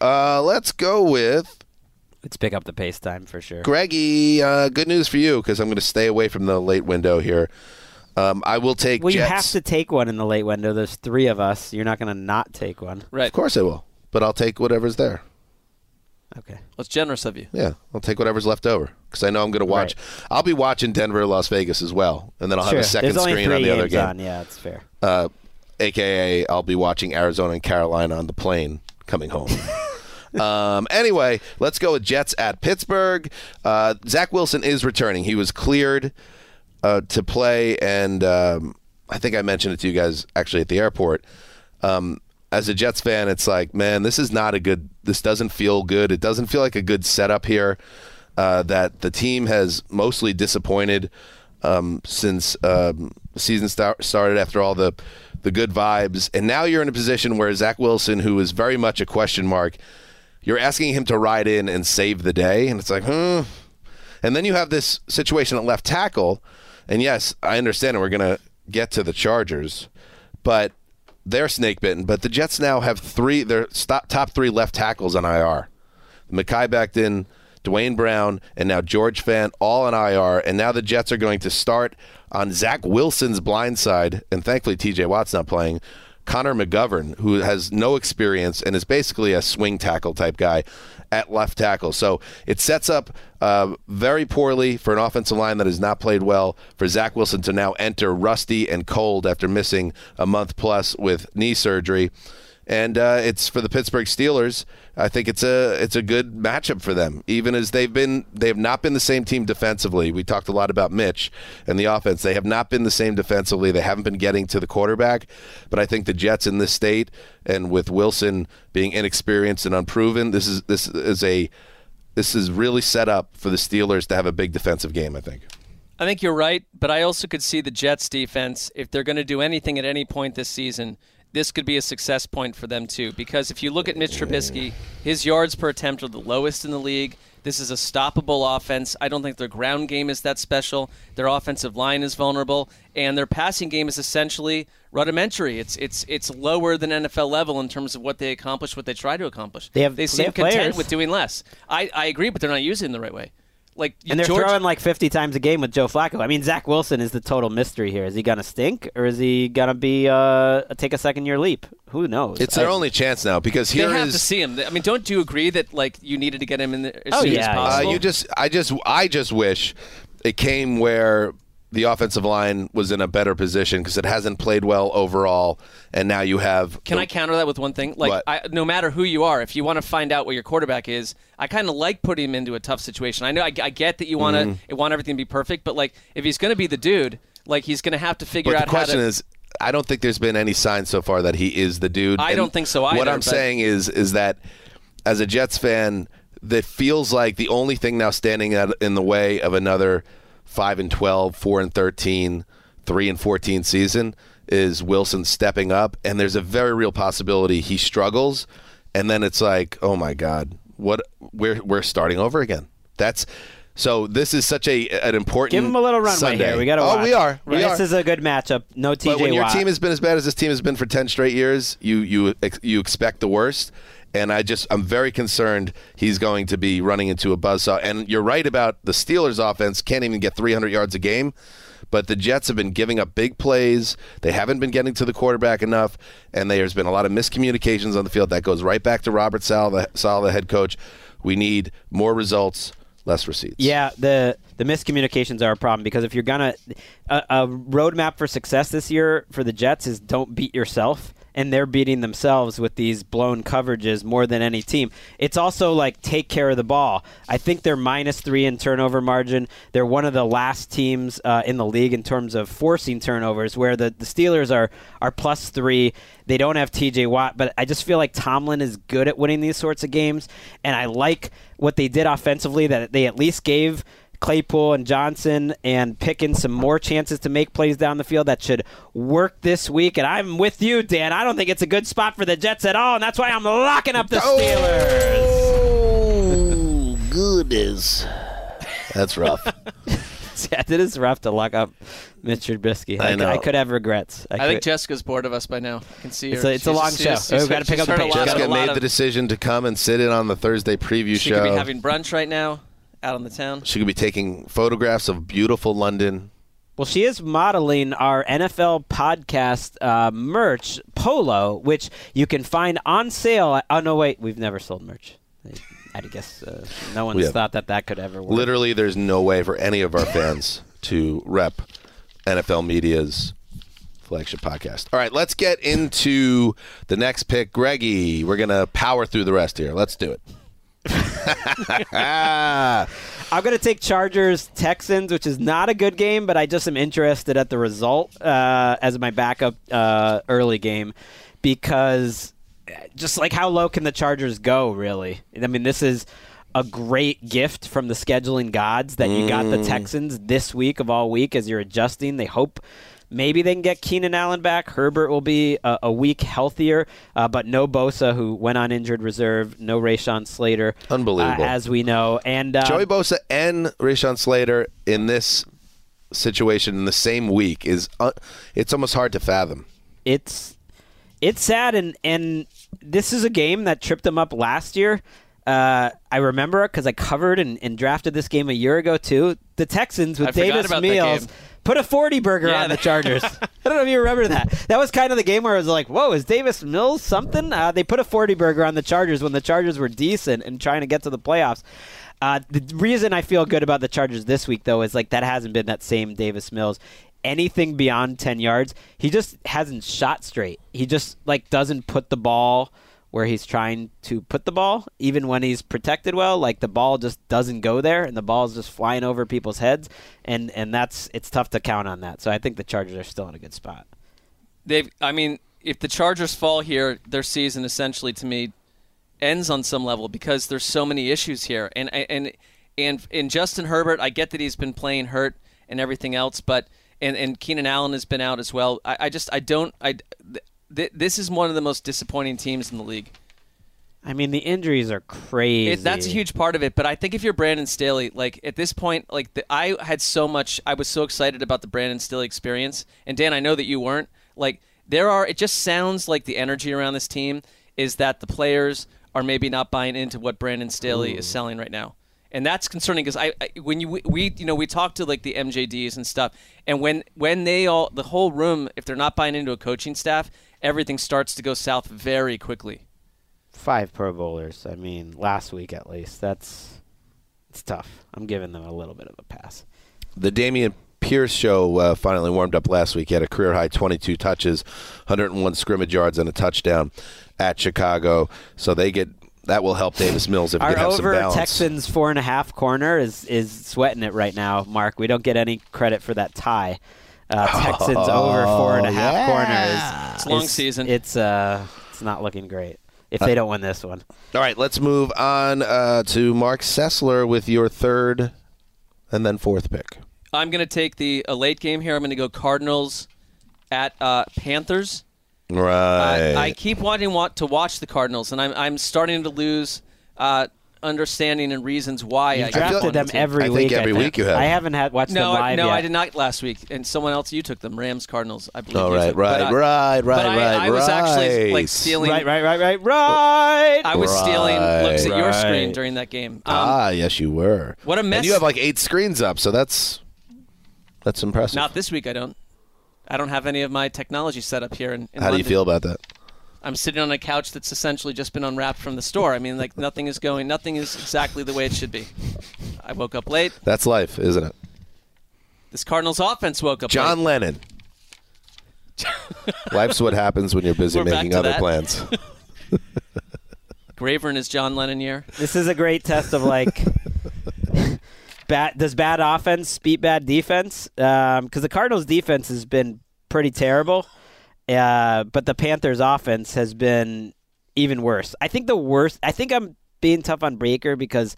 uh, let's go with Let's pick up the pace time for sure. Greggy. Uh, good news for you because I'm going to stay away from the late window here. Um, I will take. Well, you have to take one in the late window. There's three of us. You're not going to not take one. right. Of course I will, but I'll take whatever's there. Okay. That's generous of you. Yeah, I'll take whatever's left over because I know I'm going to watch. I'll be watching Denver, Las Vegas as well, and then I'll have a second There's screen on the other games game. on. Yeah, it's fair. uh, aka I'll be watching Arizona and Carolina on the plane coming home. um, anyway, let's go with Jets at Pittsburgh. Uh, Zach Wilson is returning. He was cleared uh, to play, and um, I think I mentioned it to you guys actually at the airport. Um, as a Jets fan, it's like, man, this is not a good. This doesn't feel good. It doesn't feel like a good setup here. Uh, that the team has mostly disappointed um, since um, the season start, started. After all the the good vibes, and now you're in a position where Zach Wilson, who is very much a question mark, you're asking him to ride in and save the day, and it's like, hmm. And then you have this situation at left tackle, and yes, I understand. We're gonna get to the Chargers, but they're snake bitten. But the Jets now have three. Their top three left tackles on IR. Mekhi Becton, Duane Brown, and now George Fant all on IR. And now the Jets are going to start on Zach Wilson's blind side, and thankfully TJ Watt's not playing. Connor McGovern, who has no experience and is basically a swing tackle type guy at left tackle. So it sets up uh, very poorly for an offensive line that has not played well for Zach Wilson to now enter rusty and cold after missing a month plus with knee surgery. And uh, it's for the Pittsburgh Steelers. I think it's a it's a good matchup for them, even as they've been they have not been the same team defensively. We talked a lot about Mitch and the offense. They have not been the same defensively. They haven't been getting to the quarterback, but I think the Jets in this state and with Wilson being inexperienced and unproven, this is this is a this is really set up for the Steelers to have a big defensive game. I think. I think you're right, but I also could see the Jets defense if they're going to do anything at any point this season. This could be a success point for them too, because if you look at Mitch Trubisky, his yards per attempt are the lowest in the league. This is a stoppable offense. I don't think their ground game is that special. Their offensive line is vulnerable, and their passing game is essentially rudimentary. It's it's it's lower than NFL level in terms of what they accomplish, what they try to accomplish. They have- they they seem have content players. with doing less. I, I agree, but they're not using it in the right way. Like And they're George, throwing like 50 times a game with Joe Flacco. I mean, Zach Wilson is the total mystery here. Is he going to stink or is he going to be uh, take a second year leap? Who knows? It's their I- only chance now because they here have is to see him. I mean, don't you agree that like you needed to get him in there as Oh, soon as yeah, yeah. Uh, you just, I just, I just wish it came where the offensive line was in a better position because it hasn't played well overall, and now you have. Can I counter that with one thing? Like? I, no matter who you are, if you want to find out what your quarterback is, I kind of like putting him into a tough situation. I know I, I get that you want to Mhm. want everything to be perfect, but like if he's going to be the dude, like he's going to have to figure out. But out the question to. is, I don't think there's been any sign so far that he is the dude. I And don't think so What I'm but- saying is, is that as a Jets fan, that feels like the only thing now standing in the way of another five and 12, 4 and 13, 3 and 14 season is Wilson stepping up, and there's a very real possibility he struggles, and then it's like, oh my God, what? We're we're starting over again. That's. So this is such a an important. Give him a little runway Sunday. here. We got to Oh, we are. We this are. is a good matchup. No TJ But when your Watt. team has been as bad as this team has been for ten straight years, you you you expect the worst. And I just I'm very concerned he's going to be running into a buzzsaw. And you're right about the Steelers' offense can't even get 300 yards a game. But the Jets have been giving up big plays. They haven't been getting to the quarterback enough, and there's been a lot of miscommunications on the field. That goes right back to Robert Sal, the, Sal, the head coach. We need more results, less receipts. Yeah, the the miscommunications are a problem because if you're gonna a, a roadmap for success this year for the Jets is don't beat yourself. And they're beating themselves with these blown coverages more than any team. It's also like take care of the ball. I think they're minus three in turnover margin. They're one of the last teams uh, in the league in terms of forcing turnovers, where the, the Steelers are are plus three. They don't have T.J. Watt, but I just feel like Tomlin is good at winning these sorts of games, and I like what they did offensively. That they at least gave Claypool and Johnson and Pickens some more chances to make plays down the field that should work this week. And I'm with you, Dan. I don't think it's a good spot for the Jets at all, and that's why I'm locking up the Steelers. Oh, goodness. That's rough. yeah, it is rough to lock up Mitch Trubisky. I I, know. I could have regrets. I, could- think Jessica's bored of us by now. I can see her. It's a- it's a long she's- show. she's- oh, We've gotta pick up the heard pace. Jessica made of- the decision to come and sit in on the Thursday preview She show. could be having brunch right now out on the town. She could be taking photographs of beautiful London. Well, she is modeling our NFL podcast uh, merch polo, which you can find on sale. At, oh no, wait, we've never sold merch. I guess uh, no one's We have- thought that that could ever work. Literally, there's no way for any of our fans to rep NFL Media's flagship podcast. All right, let's get into the next pick. Greggy, we're going to power through the rest here. Let's do it. I'm going to take Chargers Texans, which is not a good game, but I just am interested at the result uh, as my backup uh, early game because uh, just like how low can the Chargers go, really? I mean, this is a great gift from the scheduling gods that you got the Mm. Texans this week of all week as you're adjusting. They hope. Maybe they can get Keenan Allen back. Herbert will be a, a week healthier, uh, but no Bosa, who went on injured reserve. No Rashawn Slater, Unbelievable. uh, as we know. And uh, Joey Bosa and Rashawn Slater in this situation in the same week is uh, it's almost hard to fathom. it's it's sad and and this is a game that tripped them up last year. Uh, I remember it because I covered and, and drafted this game a year ago too. The Texans with I Davis Mills put a forty burger Yeah, on the Chargers. I don't know if you remember that. That was kind of the game where I was like, "Whoa, is Davis Mills something?" Uh, they put a forty burger on the Chargers when the Chargers were decent and trying to get to the playoffs. Uh, the reason I feel good about the Chargers this week, though, is like that hasn't been that same Davis Mills. anything beyond 10 yards, he just hasn't shot straight. He just like doesn't put the ball where he's trying to put the ball, even when he's protected well. Like the ball just doesn't go there, and the ball is just flying over people's heads, and and that's it's tough to count on that. So I think the Chargers are still in a good spot. They've. I mean, if the Chargers fall here, their season essentially to me ends on some level because there's so many issues here. And and and and Justin Herbert, I get that he's been playing hurt and everything else, but and and Keenan Allen has been out as well. I, I just I don't I. Th- this is one of the most disappointing teams in the league. I mean, the injuries are crazy. It, that's a huge part of it. But I think if you're Brandon Staley, like at this point, like the, I had so much, I was so excited about the Brandon Staley experience. And Dan, I know that you weren't. Like there are, it just sounds like the energy around this team is that the players are maybe not buying into what Brandon Staley Ooh. is selling right now. And that's concerning because I, I, when you we you know we talk to like the MJDs and stuff, and when when they all the whole room if they're not buying into a coaching staff, everything starts to go south very quickly. Five Pro Bowlers. I mean, last week at least. That's it's tough. I'm giving them a little bit of a pass. The Dameon Pierce show uh, finally warmed up last week. He had a career high 22 touches, 101 scrimmage yards, and a touchdown at Chicago. So they get that will help Davis Mills if he Our can have some over. Texans four and a half corner is is sweating it right now, Marc. We don't get any credit for that tie. Uh, Texans over four and a half yeah. corner is It's a long is- season. It's uh, it's not looking great if they don't win this one. All right, let's move on uh, to Marc Sessler with your third and then fourth pick. I'm going to take the a late game here. I'm going to go Cardinals at uh, Panthers. Right. I keep wanting want to watch the Cardinals, and I'm I'm starting to lose uh, understanding and reasons why You've I drafted want them to. every I think week. every I week you have. I haven't had watched No, them I- live no, yet. I did not last week, and someone else you took them. Rams Cardinals, I believe. Oh, right, right, I- right, but right, I, right, I was actually like stealing. Right, right, right, right, right. I was stealing looks at your screen during that game. Um, ah, yes, you were. what a mess. And you have like eight screens up, so that's that's impressive. Not this week. I don't. I don't have any of my technology set up here. In, in How do you feel about that? I'm sitting on a couch that's essentially just been unwrapped from the store. I mean, like nothing is going, nothing is exactly the way it should be. I woke up late. That's life, isn't it? This Cardinals offense woke up John late. Lennon. Life's what happens when you're busy We're making other that. plans. Graver in his John Lennon year. This is a great test of like, bad does bad offense beat bad defense? Um, because the Cardinals' defense has been pretty terrible, uh, but the Panthers' offense has been even worse. I think the worst. I think I'm being tough on Baker because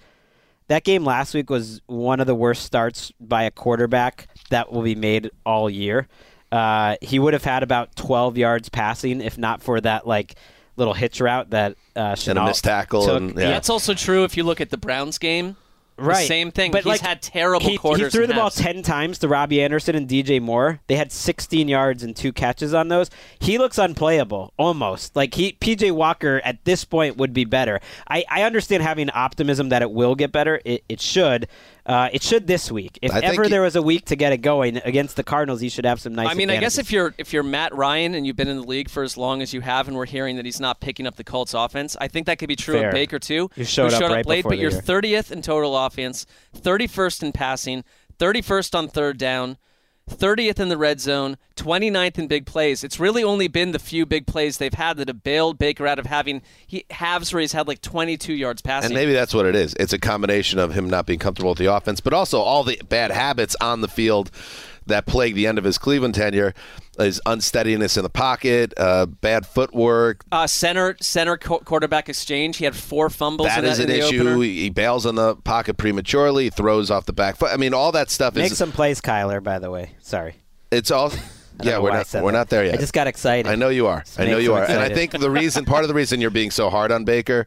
that game last week was one of the worst starts by a quarterback that will be made all year. Uh, he would have had about 12 yards passing if not for that like little hitch route that uh, And a missed tackle took. and- yeah. That's also true if you look at the Browns game. The Right. same thing. But He's like, had terrible he, quarters. He threw the ball 10 times to Robbie Anderson and DJ Moore. They had 16 yards and two catches on those. He looks unplayable, almost. Like he PJ Walker at this point would be better. I, I understand having optimism that it will get better. It, it should. Uh, it should this week. If I ever there was a week to get it going against the Cardinals, he should have some nice I mean, I guess if you're if you're Matt Ryan and you've been in the league for as long as you have, and we're hearing that he's not picking up the Colts offense, I think that could be true Fair. of Baker too. You showed who up showed right up late, but the you're 30th in total offense, 31st in passing, 31st on third down. 30th in the red zone, 29th in big plays. It's really only been the few big plays they've had that have bailed Baker out of having he halves where he's had like 22 yards passing. And maybe that's what it is. It's a combination of him not being comfortable with the offense, but also all the bad habits on the field that plagued the end of his Cleveland tenure. His unsteadiness in the pocket, uh, bad footwork. uh, center center qu- quarterback exchange. He had four fumbles. That in is that, an in the issue. opener. He bails on the pocket prematurely, throws off the back foot. I mean, all that stuff is Make is. some plays, Kyler, by the way. Sorry. It's all. Yeah, we're not. We're that. not there yet. I just got excited. I know you are. I know you him are. And I think the reason, part of the reason you're being so hard on Baker,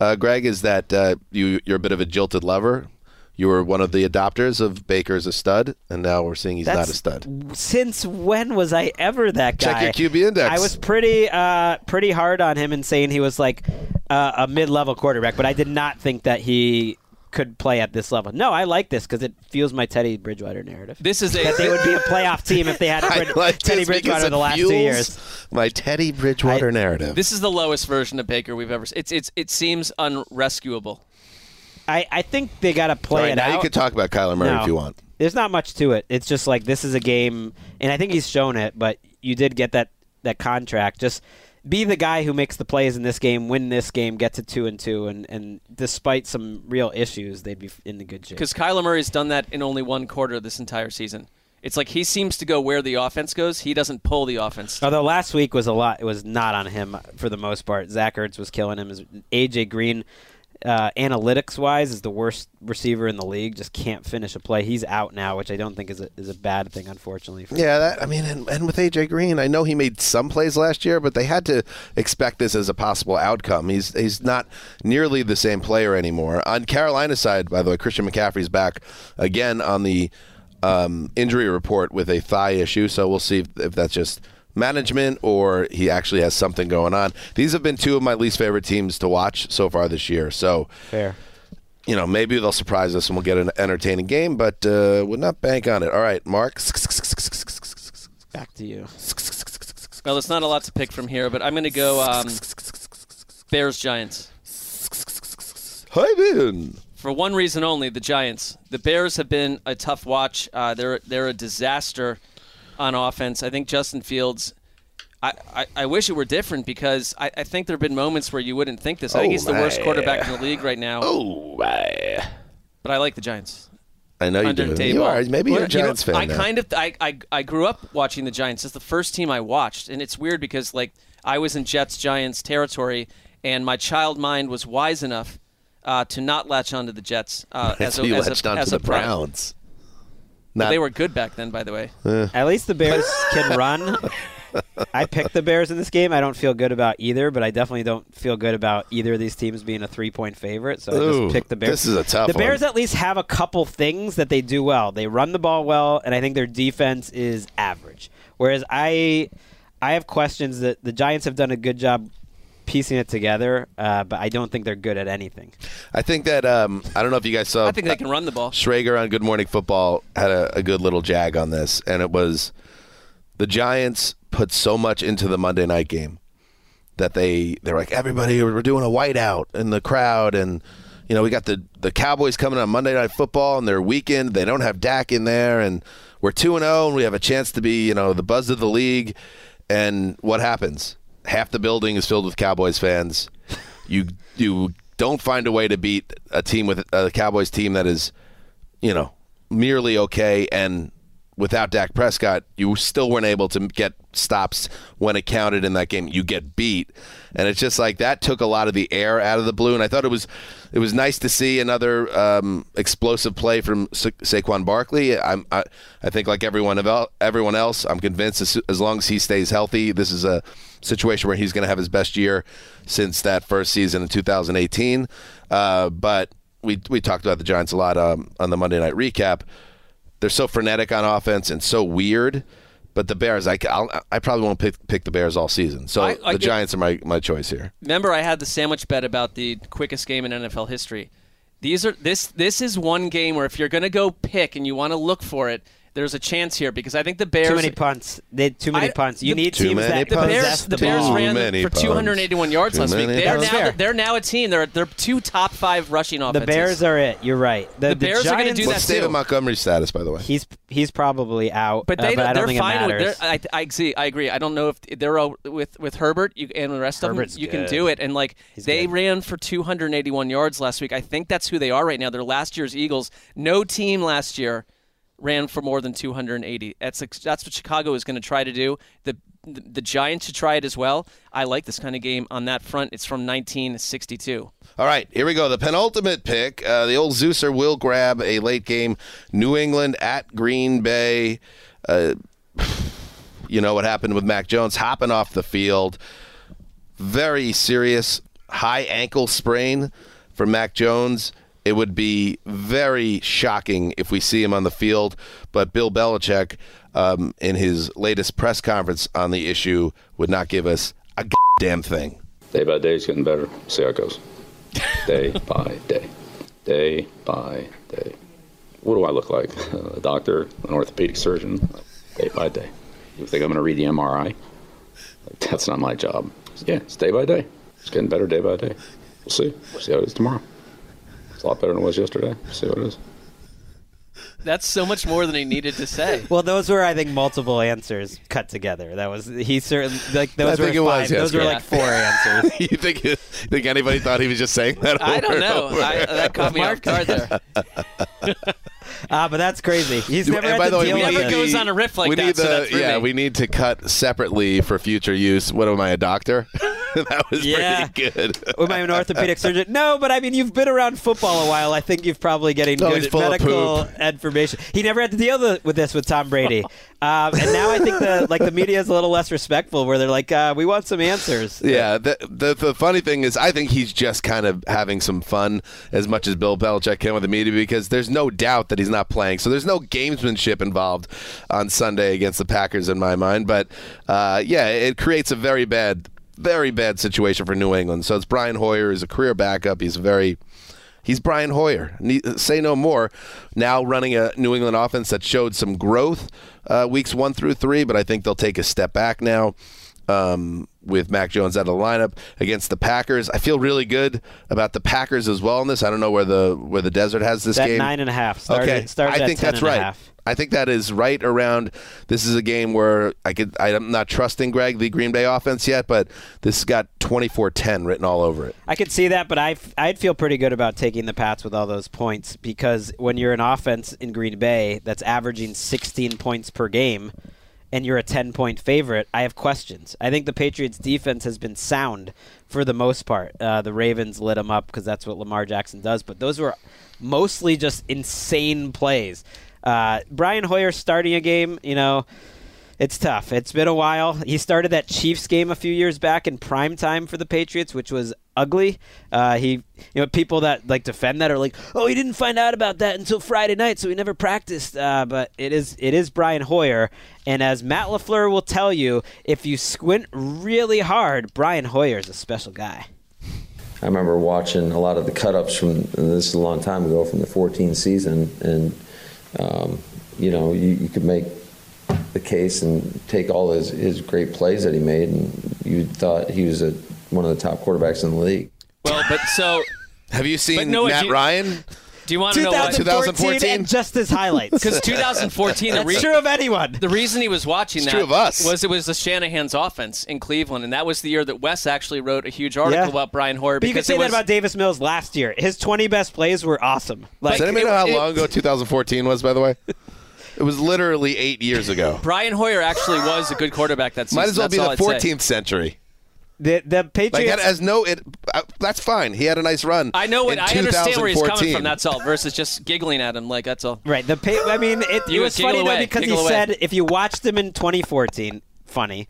uh, Gregg, is that uh, you you're a bit of a jilted lover. You were one of the adopters of Baker as a stud, and now we're seeing he's not a stud. Since when was I ever that guy? Check your QB index. I was pretty, uh, pretty hard on him in saying he was like uh, a mid-level quarterback, but I did not think that he could play at this level. No, I like this because it fuels my Teddy Bridgewater narrative. This is a that they would be a playoff team if they had I Brid- like Teddy Bridgewater the last two years. My Teddy Bridgewater narrative. This is the lowest version of Baker we've ever. It's it's it seems unrescuable. I, I think they got to play right, it now out. you can talk about Kyler Murray No. if you want. There's not much to it. It's just like this is a game, and I think he's shown it. But you did get that that contract. Just be the guy who makes the plays in this game, win this game, get to two and two, and and despite some real issues, they'd be in the good shape. Because Kyler Murray's done that in only one quarter this entire season. It's like he seems to go where the offense goes. He doesn't pull the offense. Although last week was a lot, it was not on him for the most part. Zach Ertz was killing him. AJ Green, uh, analytics wise, is the worst receiver in the league. Just can't finish a play. He's out now, which I don't think is a, is a bad thing, unfortunately. For Yeah, that I mean, and, and with AJ Green, I know he made some plays last year, but they had to expect this as a possible outcome. He's he's not nearly the same player anymore. On Carolina's side, by the way, Christian McCaffrey's back again on the um, injury report with a thigh issue, so we'll see if, if that's just management or he actually has something going on. These have been two of my least favorite teams to watch so far this year. So fair. You know, maybe they'll surprise us and we'll get an entertaining game, but uh, would not bank on it. All right, Marc. Back to you. Well, there's not a lot to pick from here, but I'm going to go um, Bears Giants. Hi, Ben. For one reason only, the Giants. The Bears have been a tough watch. Uh, they're they're a disaster on offense. I think Justin Fields. I, I, I wish it were different because I, I think there have been moments where you wouldn't think this. I think Oh, he's the worst quarterback in the league right now. Oh, my. But I like the Giants. I know you do. Daboll. You are. Maybe you're a Well, you know, Giants fan I now. kind of I, I I grew up watching the Giants. It's the first team I watched, and it's weird because like I was in Jets Giants territory, and my child mind was wise enough uh, to not latch onto the Jets. Uh, as a, you as latched a, onto as the Browns. But Not- they were good back then, by the way. At least the Bears can run. I picked the Bears in this game. I don't feel good about either, but I definitely don't feel good about either of these teams being a three-point favorite. So I just picked the Bears. this is a tough The Bears one. at least have a couple things that they do well. They run the ball well, and I think their defense is average. Whereas I, I have questions that the Giants have done a good job piecing it together, uh, but I don't think they're good at anything. I think that um, I don't know if you guys saw. I think they can run the ball. Schrager on Good Morning Football had a, a good little jag on this, and it was the Giants put so much into the Monday night game that they they're like everybody we're doing a whiteout in the crowd, and you know we got the the Cowboys coming on Monday Night Football and their weekend. They don't have Dak in there, and we're two and zero, and we have a chance to be you know the buzz of the league. And what happens? Half the building is filled with Cowboys fans. You you don't find a way to beat a team with a Cowboys team that is, you know, merely okay and without Dak Prescott, you still weren't able to get stops when it counted in that game. You get beat, and it's just like that took a lot of the air out of the blue. And I thought it was it was nice to see another um, explosive play from Sa- Saquon Barkley. I'm I, I think like everyone el- everyone else, I'm convinced as, as long as he stays healthy, this is a situation where he's going to have his best year since that first season in 2018. Uh, but we we talked about the Giants a lot um, on the Monday night recap they're so frenetic on offense and so weird. But the Bears, I, I'll, I probably won't pick, pick the Bears all season. So I- I the get- Giants are my, my choice here. Remember, I had the sandwich bet about the quickest game in NFL history. These are this this is one game where if you're going to go pick and you want to look for it, there's a chance here because I think the Bears Too many punts. They too many I- punts. You the- need Too teams many that the. Bears, possess the the Bears ran many for punts. 281 yards Too last week. They're now Fair. they're now a team. They're they're two top five rushing offenses. The offenses. Bears are it. You're right. The, The Bears are gonna Giants, do What's that David too. Montgomery's status, by the way? He's he's probably out. But uh, they but I don't they're think fine it with. matters. They're, I, I see. I agree. I don't know if they're all with with Herbert you, and the rest Herbert's of them. You can do it. And like He's they good. ran for 281 yards last week. I think that's who they are right now. They're last year's Eagles. No team last year ran for more than 280. That's that's what Chicago is going to try to do. The, the Giants should try it as well. I like this kind of game on that front. It's from 1962. All right, here we go. The penultimate pick. Uh, the old Zeuser will grab a late game New England at Green Bay. Uh, you know what happened with Mac Jones hopping off the field. Very serious high ankle sprain for Mac Jones. It would be very shocking if we see him on the field. But Bill Belichick, um, in his latest press conference on the issue, would not give us a damn thing. Day by day, it's getting better. See how it goes. Day by day. Day by day. What do I look like? A doctor, an orthopedic surgeon? Day by day. You think I'm going to read the MRI? That's not my job. Yeah, it's day by day. It's getting better day by day. We'll see. We'll see how it is tomorrow. It's a lot better than it was yesterday. See what it is. That's so much more than he needed to say. Well, those were, I think, multiple answers cut together. That was he certainly like those I think were it five, was. yes, those were Greg. like four answers. you think you think anybody thought he was just saying that? I don't and know. over? I, that caught me off guard there. Ah, but that's crazy. He's And never had by the way, deal we with need it. goes on a riff like we that, Need the, that threw yeah, me. we need to cut separately for future use. What am I, a doctor? that was Yeah. pretty good. Am I an orthopedic surgeon? No, but I mean, you've been around football a while. I think you've probably getting he's good medical information. He never had to deal the, with this with Tom Brady, um, and now I think the like the media is a little less respectful, where they're like, uh, "We want some answers." Yeah, the, the the funny thing is, I think he's just kind of having some fun as much as Bill Belichick can with the media because there's no doubt that he's not playing. So there's no gamesmanship involved on Sunday against the Packers in my mind. But uh, yeah, it creates a very bad, very bad situation for New England. So it's Brian Hoyer, he's a career backup. He's very He's Brian Hoyer. Say no more. Now running a New England offense that showed some growth uh, weeks one through three, but I think they'll take a step back now um, with Mac Jones out of the lineup against the Packers. I feel really good about the Packers as well in this. I don't know where the where the Desert has this It's at game. nine and a half. Started- okay, started I think that's right. I think that is right around. This is a game where I could. I'm not trusting Greg the Green Bay offense yet, but this has got 24-10 written all over it. I could see that, but I I'd feel pretty good about taking the Pats with all those points because when you're an offense in Green Bay that's averaging 16 points per game and you're a 10 point favorite, I have questions. I think the Patriots defense has been sound for the most part. Uh, the Ravens lit them up because that's what Lamar Jackson does, but those were mostly just insane plays. Uh, Brian Hoyer starting a game, you know, it's tough. It's been a while. He started that Chiefs game a few years back in prime time for the Patriots, which was ugly. Uh, he, you know, people that like defend that are like, "Oh, he didn't find out about that until Friday night, so he never practiced." Uh, but it is it is Brian Hoyer, and as Matt LaFleur will tell you, if you squint really hard, Brian Hoyer is a special guy. I remember watching a lot of the cut-ups from this is a long time ago from the 14 season, and um, you know you, you could make the case and take all his, his great plays that he made, and you thought he was a, one of the top quarterbacks in the league. Well, but so have you seen But Noah, Matt you- Ryan? Do you want to know what 2014 and just his highlights. Because 2014, the That's re- true of anyone. The reason he was watching It's that true of us. was it was the Shanahan's offense in Cleveland, and that was the year that Wes actually wrote a huge article Yeah. about Brian Hoyer. But you could say it that about Davis Mills last year. His 20 best plays were awesome. Like, Does anybody it- know how it- long ago 2014 was? By the way, it was literally eight years ago. Brian Hoyer actually was a good quarterback that season. Might as well That's be the 14th century. The the Like Patriots. that has no. It uh, that's fine. He had a nice run. I know what I understand where he's coming from. That's all. Versus just giggling at him like that's all. Right. The pa- I mean, it, it was giggle funny though away, because he away. said if you watched him in 2014, funny,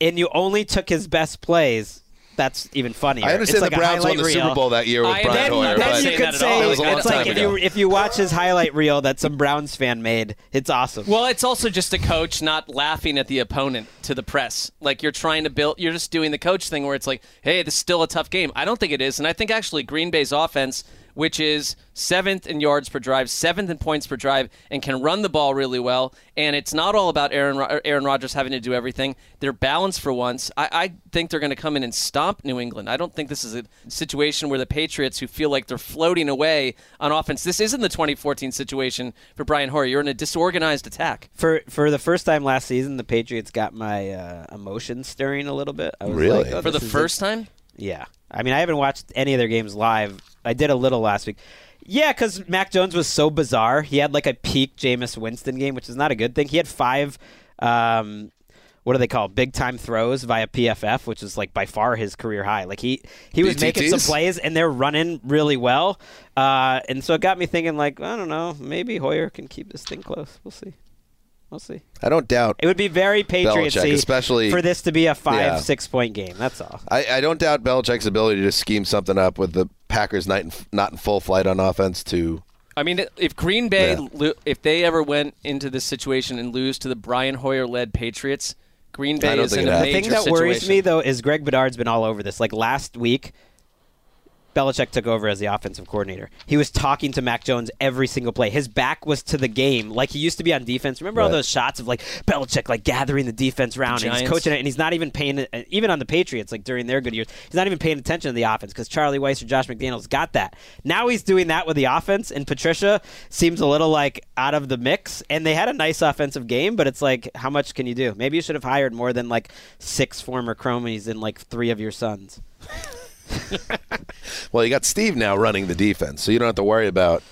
and you only took his best plays, that's even funnier. I understand It's like the a Browns won highlight the Super. Bowl that year with I- Brian then, Hoyer. then but you could say all. That was a long it's like time if you if you watch his highlight reel that some Browns fan made, it's awesome. Well, it's also just a coach not laughing at the opponent to the press. Like you're trying to build, you're just doing the coach thing where it's like, hey, this is still a tough game. I don't think it is. And I think actually Green Bay's offense, which is seventh in yards per drive, seventh in points per drive, and can run the ball really well. And it's not all about Aaron, Ro- Aaron Rodgers having to do everything. They're balanced for once. I, I think they're going to come in and stomp New England. I don't think this is a situation where the Patriots, who feel like they're floating away on offense, this isn't the 2014 situation for Brian Hoyer. You're in a disorganized attack. For for the first time last season, the Patriots got my uh, emotions stirring a little bit. I was Really? like, oh, For the this is first time? Yeah. I mean, I haven't watched any of their games live. I did a little last week. Yeah, because Mac Jones was so bizarre. He had like a peak Jameis Winston game, which is not a good thing. He had five, um, what do they call big time throws via PFF, which is like by far his career high. Like he he was making some plays and they're running really well, uh, and so it got me thinking. Like I don't know, maybe Hoyer can keep this thing close. We'll see. We'll see. I don't doubt. It would be very Patriotsy, Belichick, especially- for this to be a five Yeah. six point game. That's all. I, I don't doubt Belichick's ability to scheme something up with the Packers not in, not in full flight on offense to I mean, if Green Bay, Yeah. lo- if they ever went into this situation and lose to the Brian Hoyer-led Patriots, Green Bay is in it a happens. The thing that worries me though is Greg Bedard's been all over this. Like last week, Belichick took over as the offensive coordinator, he was talking to Mac Jones every single play. His back was to the game, like he used to be on defense. Remember all those shots of like Belichick like gathering the defense round, and he's coaching it, and he's not even paying. Even on the Patriots, like during their good years, he's not even paying attention to the offense because Charlie Weis or Josh McDaniels got that. Now he's doing that with the offense, and Patricia seems a little like out of the mix. And they had a nice offensive game, but it's like, how much can you do? Maybe you should have hired more than like six former chromies and like three of your sons. Well, you got Steve now running the defense, so you don't have to worry about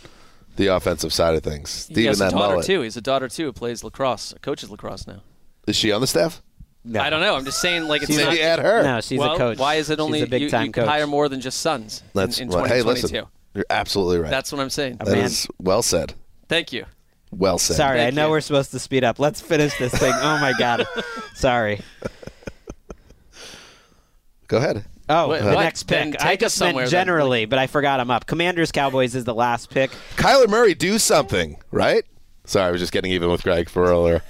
the offensive side of things. He Steve has and a daughter mullet. too. He's a daughter too who plays lacrosse, coaches lacrosse now. Is she on the staff? No. I don't know. I'm just saying, like, it's Maybe not. add her. No, she's a coach. Why is it only a big you, time you can coach. hire more than just sons That's in, well, hey, 2022? listen, you're absolutely right. That's what I'm saying. That is well said. Thank you. Well said. Sorry, I know you. we're supposed to speed up. Let's finish this thing. Oh my god. Sorry. Go ahead. Oh, Wait, the next pick. Then I take us just meant somewhere then. generally, but I forgot I'm up. Commanders Cowboys is the last pick. Kyler Murray, do something, right? Sorry, I was just getting even with Greg for earlier.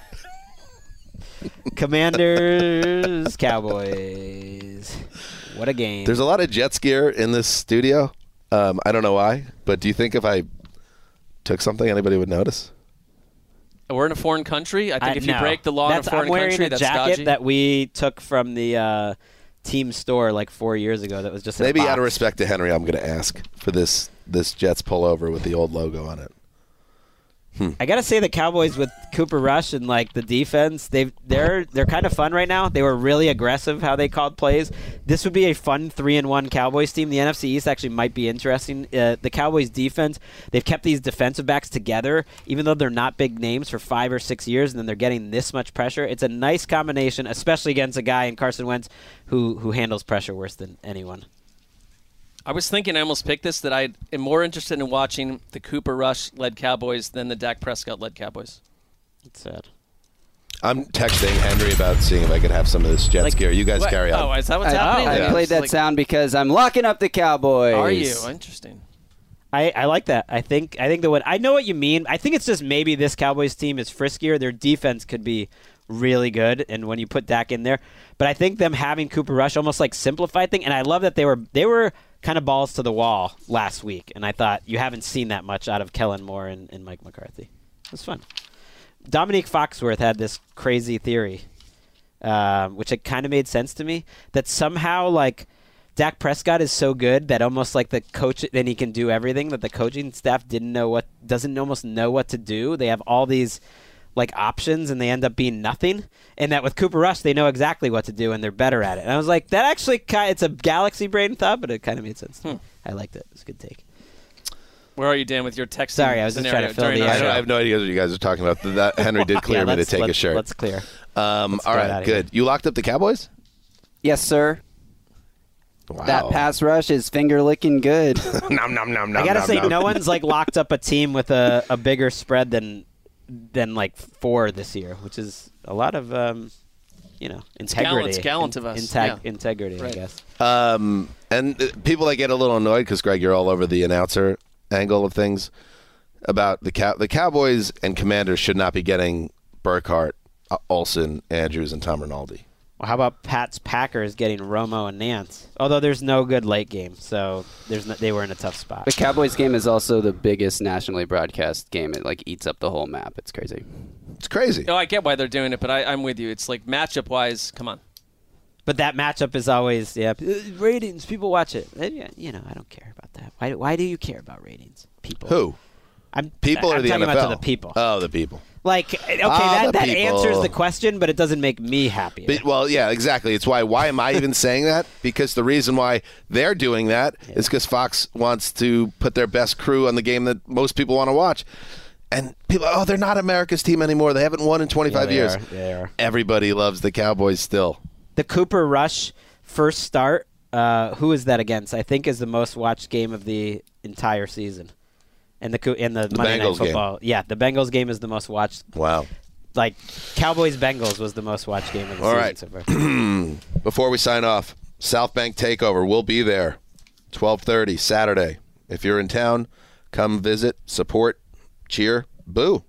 Commanders Cowboys. What a game. There's a lot of Jets gear in this studio. Um, I don't know why, but do you think if I took something, anybody would notice? We're in a foreign country. I think I- if you no. break the law in a That's- foreign I'm wearing country, a that's jacket dodgy. that we took from the uh, team store like four years ago. That was just Maybe out of respect to Henry, I'm going to ask for this this Jets pullover with the old logo on it. I gotta say the Cowboys with Cooper Rush and like the defense, they they're they're kind of fun right now. They were really aggressive how they called plays. This would be a fun three and one Cowboys team. The NFC East actually might be interesting. Uh, the Cowboys defense, they've kept these defensive backs together, even though they're not big names for five or six years, and then they're getting this much pressure. It's a nice combination, especially against a guy in Carson Wentz who who handles pressure worse than anyone. I was thinking I almost picked this that I am more interested in watching the Cooper Rush led Cowboys than the Dak Prescott led Cowboys. It's sad. I'm texting Henry about seeing if I could have some of this Jets gear. You guys what- carry on. oh, is that what's I, happening? I Yeah. played that like- sound because I'm locking up the Cowboys. Are you interesting? I, I like that. I think I think the what I know what you mean. I think it's just maybe this Cowboys team is friskier. Their defense could be really good, and when you put Dak in there, but I think them having Cooper Rush almost like simplified thing. And I love that they were they were kind of balls to the wall last week, and I thought you haven't seen that much out of Kellen Moore and, and Mike McCarthy. It was fun. Dominique Foxworth had this crazy theory, um, which it kind of made sense to me that somehow like Dak Prescott is so good that almost like the coach, then he can do everything that the coaching staff didn't know what doesn't almost know what to do. They have all these like options and they end up being nothing. And that with Cooper Rush, they know exactly what to do and they're better at it. And I was like, that actually kind it's a galaxy brain thought, but it kind of made sense. To me. I liked it. It's a good take. Where are you, Dan, with your text? Sorry, I was just trying to fill the I, air. I have no idea what you guys are talking about. That Henry did clear Yeah, me to take a let's- shirt. let's clear. Um, Let's all get here. good. You locked up the Cowboys. Yes, sir. Wow. That pass rush is finger licking good. nom nom nom I gotta say, no one's like locked up a team with a, a bigger spread than than like four this year, which is a lot of um, you know It's gallant- integrity. it's gallant of us, Integ- yeah. Integrity, I guess. Um, and uh, people that get a little annoyed because Greg, you're all over the announcer angle of things about the cow. The Cowboys and Commanders should not be getting Burkhardt, uh, Olsen, Andrews, and Tom Rinaldi. Well, how about Pat's Packers getting Romo and Nance? Although there's no good late game, so there's no, they were in a tough spot. The Cowboys game is also the biggest nationally broadcast game. It like eats up the whole map. It's crazy. It's crazy. Oh, I get why they're doing it, but I, I'm with you. It's like matchup wise. Come on. But that matchup is always yeah uh, ratings. People watch it. Yeah, You know, I don't care about that. Why? Why do you care about ratings? People. Who? I'm People I'm or the talking NFL? about to the people. Oh, the people. Like okay, Ah, that, that people. answers the question, but it doesn't make me happy. But, well, yeah, exactly. It's why. Why am I even saying that? Because the reason why they're doing that is because Fox wants to put their best crew on the game that most people want to watch. And people, oh, they're not America's team anymore. They haven't won in 25 they years. are. They are. Everybody loves the Cowboys still. The Cooper Rush first start. Uh, who is that against? I think is the most watched game of the entire season. And the and the, The Monday Bengals Night game. Football. Yeah, the Bengals game is the most watched. Wow. Like Cowboys Bengals was the most watched game of the All season right. so far. Before we sign off, South Bank Takeover. We'll be there, 12:30 Saturday. If you're in town, come visit, support, cheer, boo.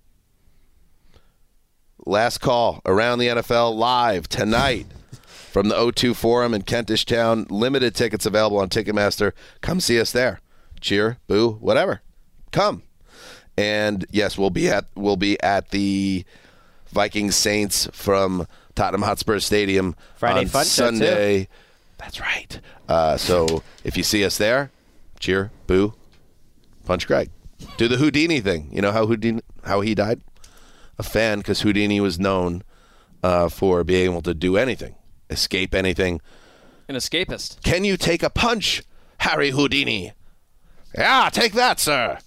Last call around the NFL live tonight. from the O2 Forum in Kentish Town. Limited tickets available on Ticketmaster. Come see us there. Cheer, boo, whatever. Come. And yes, we'll be at we'll be at the Vikings Saints from Tottenham Hotspur Stadium Friday on fun show, too. Sunday. That's right. Uh, so if you see us there, cheer, boo, punch Greg. Do the Houdini thing. You know how Houdini how he died? A fan because Houdini was known uh, for being able to do anything, escape anything. An escapist. Can you take a punch, Harry Houdini? Yeah, take that, sir.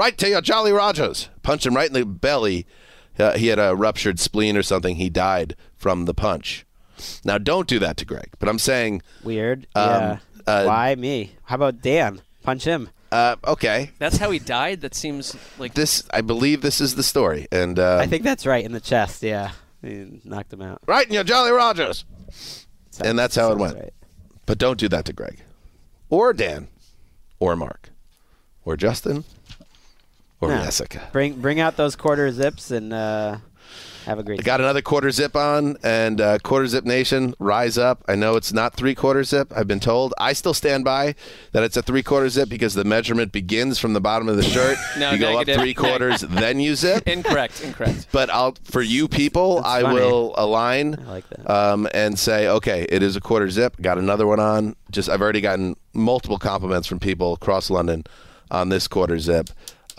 Right to your Jolly Rogers. Punch him right in the belly. Uh, he had a ruptured spleen or something. He died from the punch. Now, don't do that to Greg. But I'm saying, Weird. Um, yeah. uh, Why me? How about Dan? Punch him. uh, okay, That's how he died. That seems like this. I believe this is the story, and uh, I think that's right in the chest. Yeah, he knocked him out. right in your Jolly Rogers. and that's how it went. right. But don't do that to Greg, or Dan, or Marc, or Justin, or No. Jessica. Bring bring out those quarter zips and uh, have a great. I got another quarter zip on, and uh, quarter zip nation, rise up. I know it's not three quarter zip. I've been told. I still stand by that it's a three quarter zip because the measurement begins from the bottom of the shirt. No, you go negative. up three quarters, then you zip. incorrect. Incorrect. But I'll for you people, I funny. will align I like that. um, and say, okay, it is a quarter zip. Got another one on. Just I've already gotten multiple compliments from people across London on this quarter zip,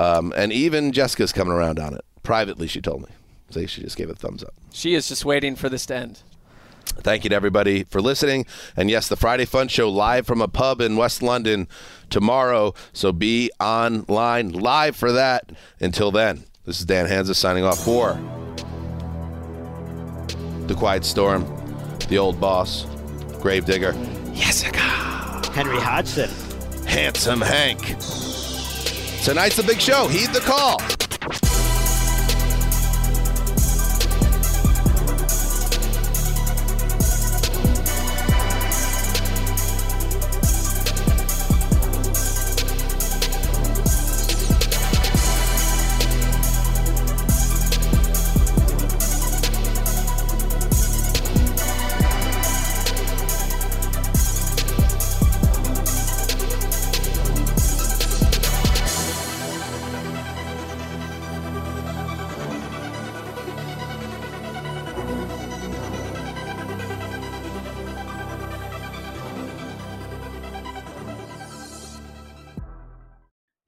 um, and even Jessica's coming around on it. Privately, she told me. So she just gave it a thumbs up. She is just waiting for this to end. Thank you to everybody for listening. And yes, the Friday Fun Show live from a pub in West London tomorrow. So be online live for that. Until then, this is Dan Hanzus signing off for The Quiet Storm, The Old Boss, Gravedigger, Jessica, Henry Hodgson. Handsome Hank. Tonight's the big show. Heed the call.